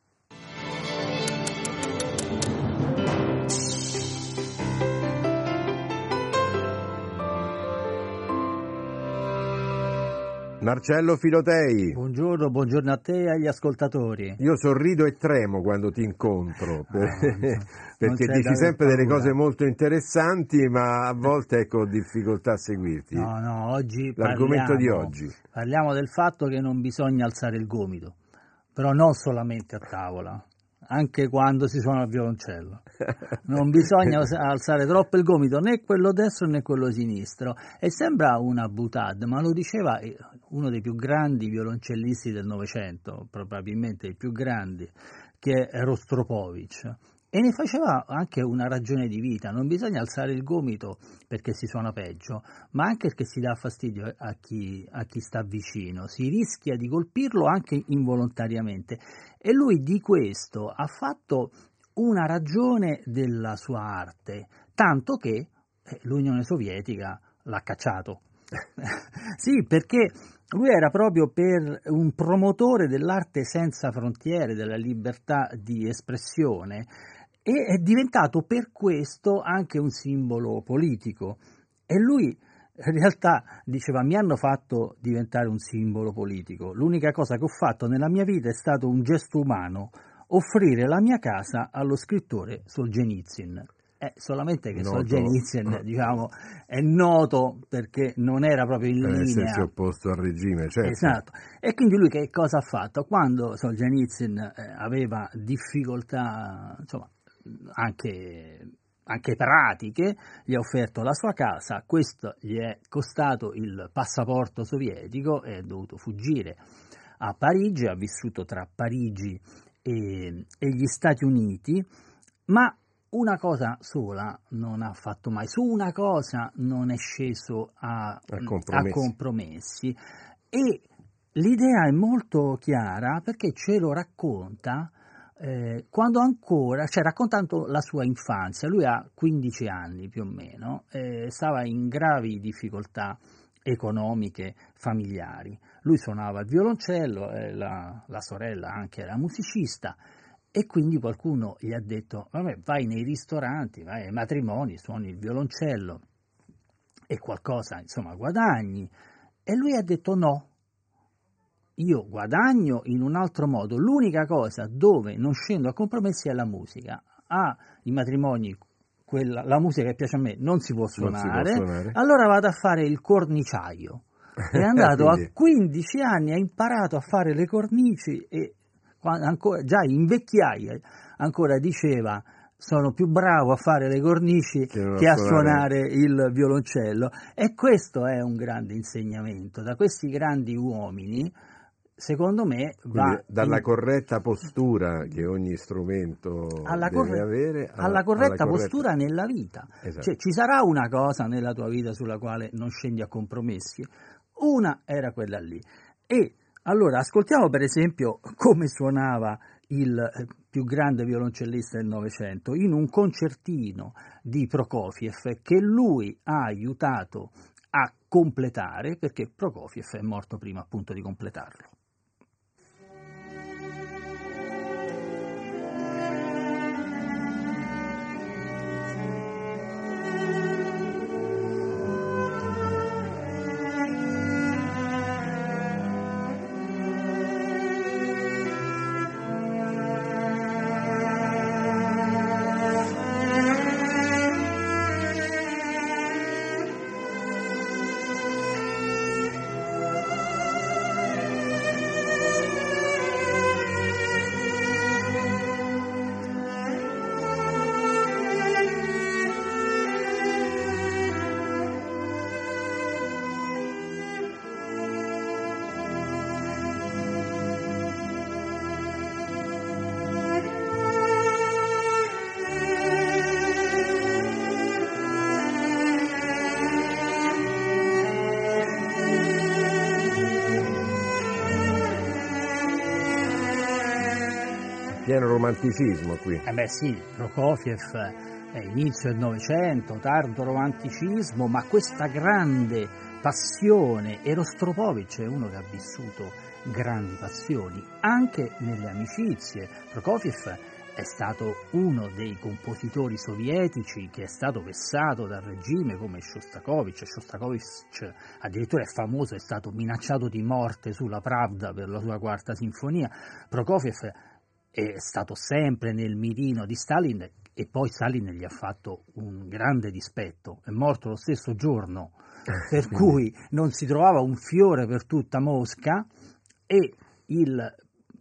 Marcello Filotei. Buongiorno, buongiorno a te e agli ascoltatori. Io sorrido e tremo quando ti incontro, Ah, [laughs] perché c'è dici da sempre delle paura. cose molto interessanti, ma a volte ecco, ho difficoltà a seguirti. No, no, oggi L'argomento di parliamo- oggi. Parliamo del fatto che non bisogna alzare il gomito, però non solamente a tavola, anche quando si suona il violoncello. [laughs] Non bisogna alzare troppo il gomito, né quello destro né quello sinistro. E sembra una butade, ma lo diceva eh, uno dei più grandi violoncellisti del Novecento, probabilmente il più grande, che è Rostropovich. E ne faceva anche una ragione di vita, non bisogna alzare il gomito perché si suona peggio, ma anche perché si dà fastidio a chi, a chi sta vicino, si rischia di colpirlo anche involontariamente. E lui di questo ha fatto una ragione della sua arte, tanto che eh, l'Unione Sovietica l'ha cacciato. [laughs] sì, perché lui era proprio per un promotore dell'arte senza frontiere, della libertà di espressione e è diventato per questo anche un simbolo politico. E lui in realtà diceva mi hanno fatto diventare un simbolo politico. L'unica cosa che ho fatto nella mia vita è stato un gesto umano, offrire la mia casa allo scrittore Solzhenitsyn. È solamente che Noto. Solzhenitsyn, [laughs] diciamo, è noto perché non era proprio in Per linea. essersi opposto al regime, certo. Esatto. E quindi lui che cosa ha fatto? Quando Solzhenitsyn eh, aveva difficoltà, insomma, anche, anche pratiche, gli ha offerto la sua casa, questo gli è costato il passaporto sovietico e è dovuto fuggire a Parigi, ha vissuto tra Parigi e, e gli Stati Uniti, ma una cosa sola non ha fatto mai, su una cosa non è sceso a, A compromessi. a compromessi. E l'idea è molto chiara perché ce lo racconta eh, quando ancora, cioè raccontando la sua infanzia, lui ha 15 anni più o meno, eh, stava in gravi difficoltà economiche, familiari. Lui suonava il violoncello, eh, la, la sorella anche era musicista e quindi qualcuno gli ha detto, vabbè, vai nei ristoranti, vai ai matrimoni, suoni il violoncello e qualcosa, insomma, guadagni. E lui ha detto no, io guadagno in un altro modo. L'unica cosa dove non scendo a compromessi è la musica. Ah, i matrimoni, quella- la musica che piace a me non si può Non si può suonare, suonare. allora vado a fare il corniciaio. È [laughs] andato Quindi- a 15 anni, ha imparato a fare le cornici e ancora, già in vecchiaia ancora diceva sono più bravo a fare le cornici Che che a suonare. suonare il violoncello e questo è un grande insegnamento da questi grandi uomini secondo me va dalla in- corretta postura che ogni strumento alla, deve corre- avere alla, alla corretta alla postura nella vita. Esatto. Cioè, ci sarà una cosa nella tua vita sulla quale non scendi a compromessi. Una era quella lì. E allora ascoltiamo per esempio come suonava il eh, più grande violoncellista del Novecento in un concertino di Prokofiev che lui ha aiutato a completare perché Prokofiev è morto prima appunto di completarlo. Pieno romanticismo qui. Eh beh sì, Prokofiev è inizio del Novecento, tardo romanticismo, ma questa grande passione, e Rostropovich è uno che ha vissuto grandi passioni, anche nelle amicizie. Prokofiev è stato uno dei compositori sovietici che è stato vessato dal regime come Shostakovich. Shostakovich addirittura è famoso, è stato minacciato di morte sulla Pravda per la sua quarta sinfonia. Prokofiev è stato sempre nel mirino di Stalin e poi Stalin gli ha fatto un grande dispetto, è morto lo stesso giorno, per cui non si trovava un fiore per tutta Mosca e il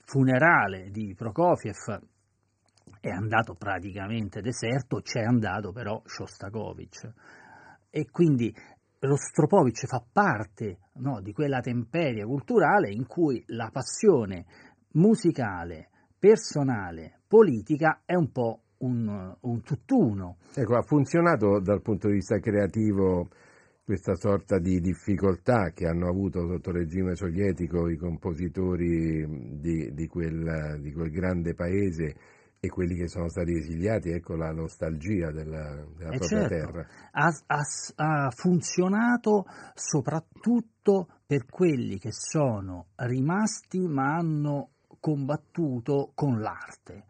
funerale di Prokofiev è andato praticamente deserto, c'è andato però Shostakovich. E quindi Rostropovich fa parte no, di quella temperia culturale in cui la passione musicale, personale, politica è un po' un, un tutt'uno. Ecco, ha funzionato dal punto di vista creativo questa sorta di difficoltà che hanno avuto sotto regime sovietico i compositori di, di, quel, di quel grande paese e quelli che sono stati esiliati, ecco la nostalgia della, della Eh propria certo, terra. ha, ha- ha funzionato soprattutto per quelli che sono rimasti ma hanno combattuto con l'arte,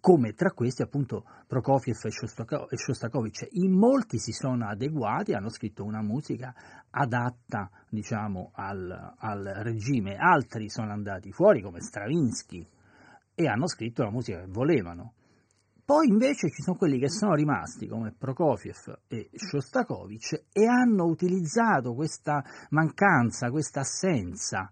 come tra questi appunto Prokofiev e Shostako- Shostakovich. In molti si sono adeguati, hanno scritto una musica adatta diciamo al, al regime, altri sono andati fuori come Stravinsky e hanno scritto la musica che volevano. Poi invece ci sono quelli che sono rimasti come Prokofiev e Shostakovich e hanno utilizzato questa mancanza, questa assenza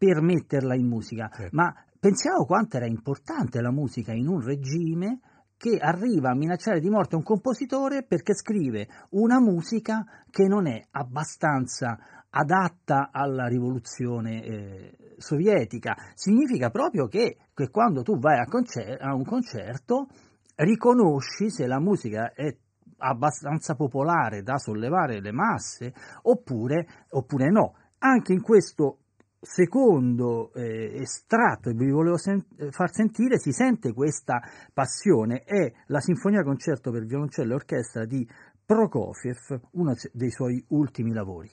per metterla in musica. Ma pensiamo quanto era importante la musica in un regime che arriva a minacciare di morte un compositore perché scrive una musica che non è abbastanza adatta alla rivoluzione eh, sovietica. Significa proprio che, che quando tu vai a, concer- a un concerto riconosci se la musica è abbastanza popolare da sollevare le masse oppure, oppure no. Anche in questo secondo eh, estratto che vi volevo sen- far sentire si sente questa passione. È la Sinfonia Concerto per violoncello e orchestra di Prokofiev, uno dei suoi ultimi lavori.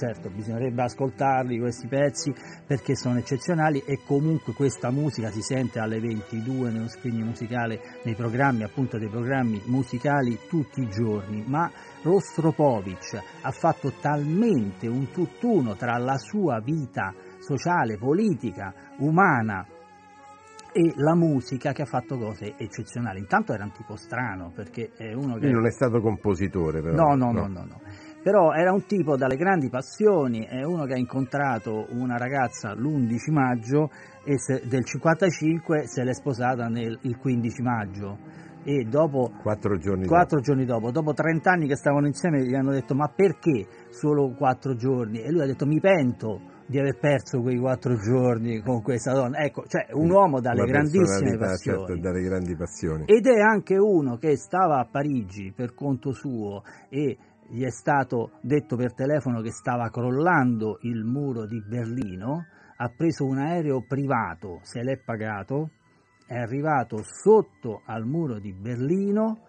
Certo, bisognerebbe ascoltarli questi pezzi perché sono eccezionali e comunque questa musica si sente alle 22 nello screening musicale, nei programmi, appunto dei programmi musicali tutti i giorni, ma Rostropovic ha fatto talmente un tutt'uno tra la sua vita sociale, politica, umana e la musica che ha fatto cose eccezionali. Intanto era un tipo strano perché è uno che... Lui non è stato compositore però. No, no, no, no, no. Però era un tipo dalle grandi passioni, è uno che ha incontrato una ragazza l'11 maggio e se- del 55 se l'è sposata nel, il 15 maggio e dopo Quattro giorni quattro giorni dopo, dopo 30 anni che stavano insieme gli hanno detto ma perché solo quattro giorni? E lui ha detto mi pento di aver perso quei quattro giorni con questa donna. Ecco, cioè un uomo dalle Una grandissime personalità, passioni. certo, dalle grandi passioni. Ed è anche uno che stava a Parigi per conto suo e gli è stato detto per telefono che stava crollando il muro di Berlino, ha preso un aereo privato, se l'è pagato, è arrivato sotto al muro di Berlino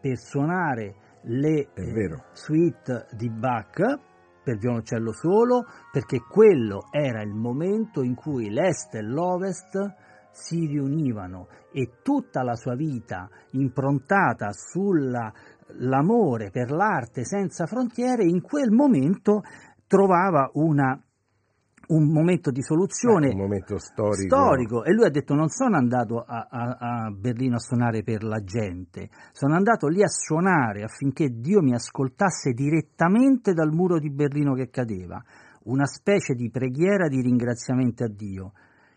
per suonare le eh, suite di Bach per violoncello solo, perché quello era il momento in cui l'Est e l'Ovest si riunivano e tutta la sua vita improntata sull'amore per l'arte senza frontiere, in quel momento trovava una- un momento di soluzione Eh, un momento storico. storico e lui ha detto non sono andato a, a- a Berlino a suonare per la gente, sono andato lì a suonare affinché Dio mi ascoltasse direttamente dal muro di Berlino che cadeva, una specie di preghiera di ringraziamento a Dio.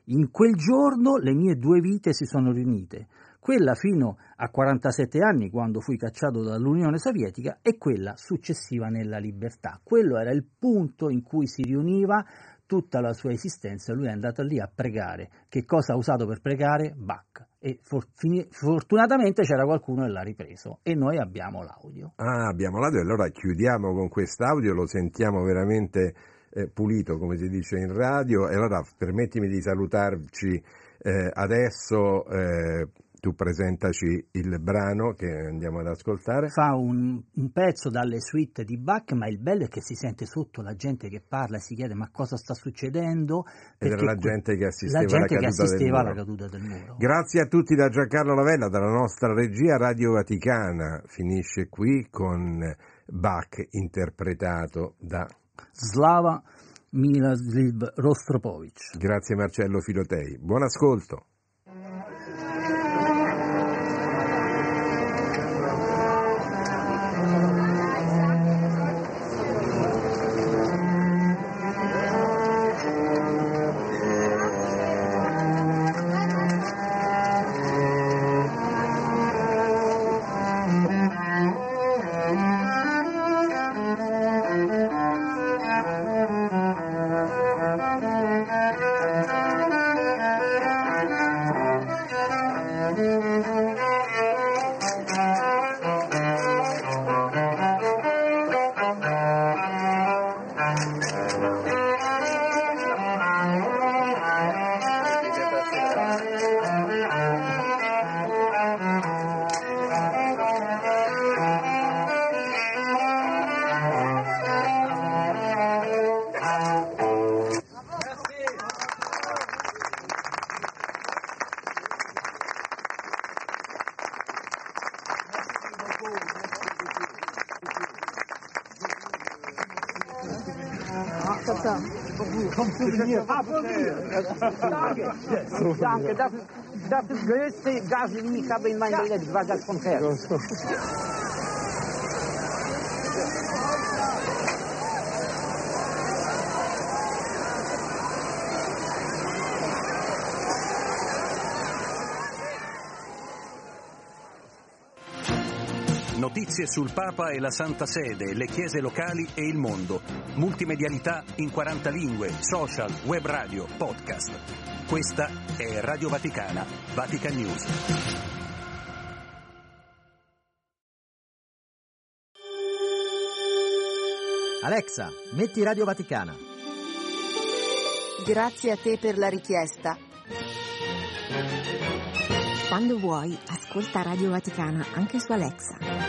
In quel giorno le mie due vite si sono riunite, quella fino a 47 anni quando fui cacciato dall'Unione Sovietica e quella successiva nella libertà. Quello era il punto in cui si riuniva tutta la sua esistenza, lui è andato lì a pregare. Che cosa ha usato per pregare? Bach. E for- fini- fortunatamente c'era qualcuno che l'ha ripreso e noi abbiamo l'audio. Ah, abbiamo l'audio, allora chiudiamo con quest'audio, lo sentiamo veramente eh, pulito, come si dice in radio, e allora permettimi di salutarci eh, adesso, eh, tu presentaci il brano che andiamo ad ascoltare. Fa un, un pezzo dalle suite di Bach, ma il bello è che si sente sotto la gente che parla e si chiede ma cosa sta succedendo? Ed era la gente che assisteva la gente alla che caduta del assisteva alla muro. caduta del muro. Grazie a tutti da Giancarlo Lavella, dalla nostra regia Radio Vaticana. Finisce qui con Bach interpretato da... Slava Miloslav Rostropovic. Grazie Marcello Filotei. Buon ascolto. Danke, das ist das ist größte Gas, den ich habe in meinem Leben, war das von Herz. Notizie sul Papa e la Santa Sede, le chiese locali e il mondo. Multimedialità in 40 lingue, social, web radio, podcast. Questa è Radio Vaticana, Vatican News. Alexa, metti Radio Vaticana. Grazie a te per la richiesta. Quando vuoi, ascolta Radio Vaticana anche su Alexa.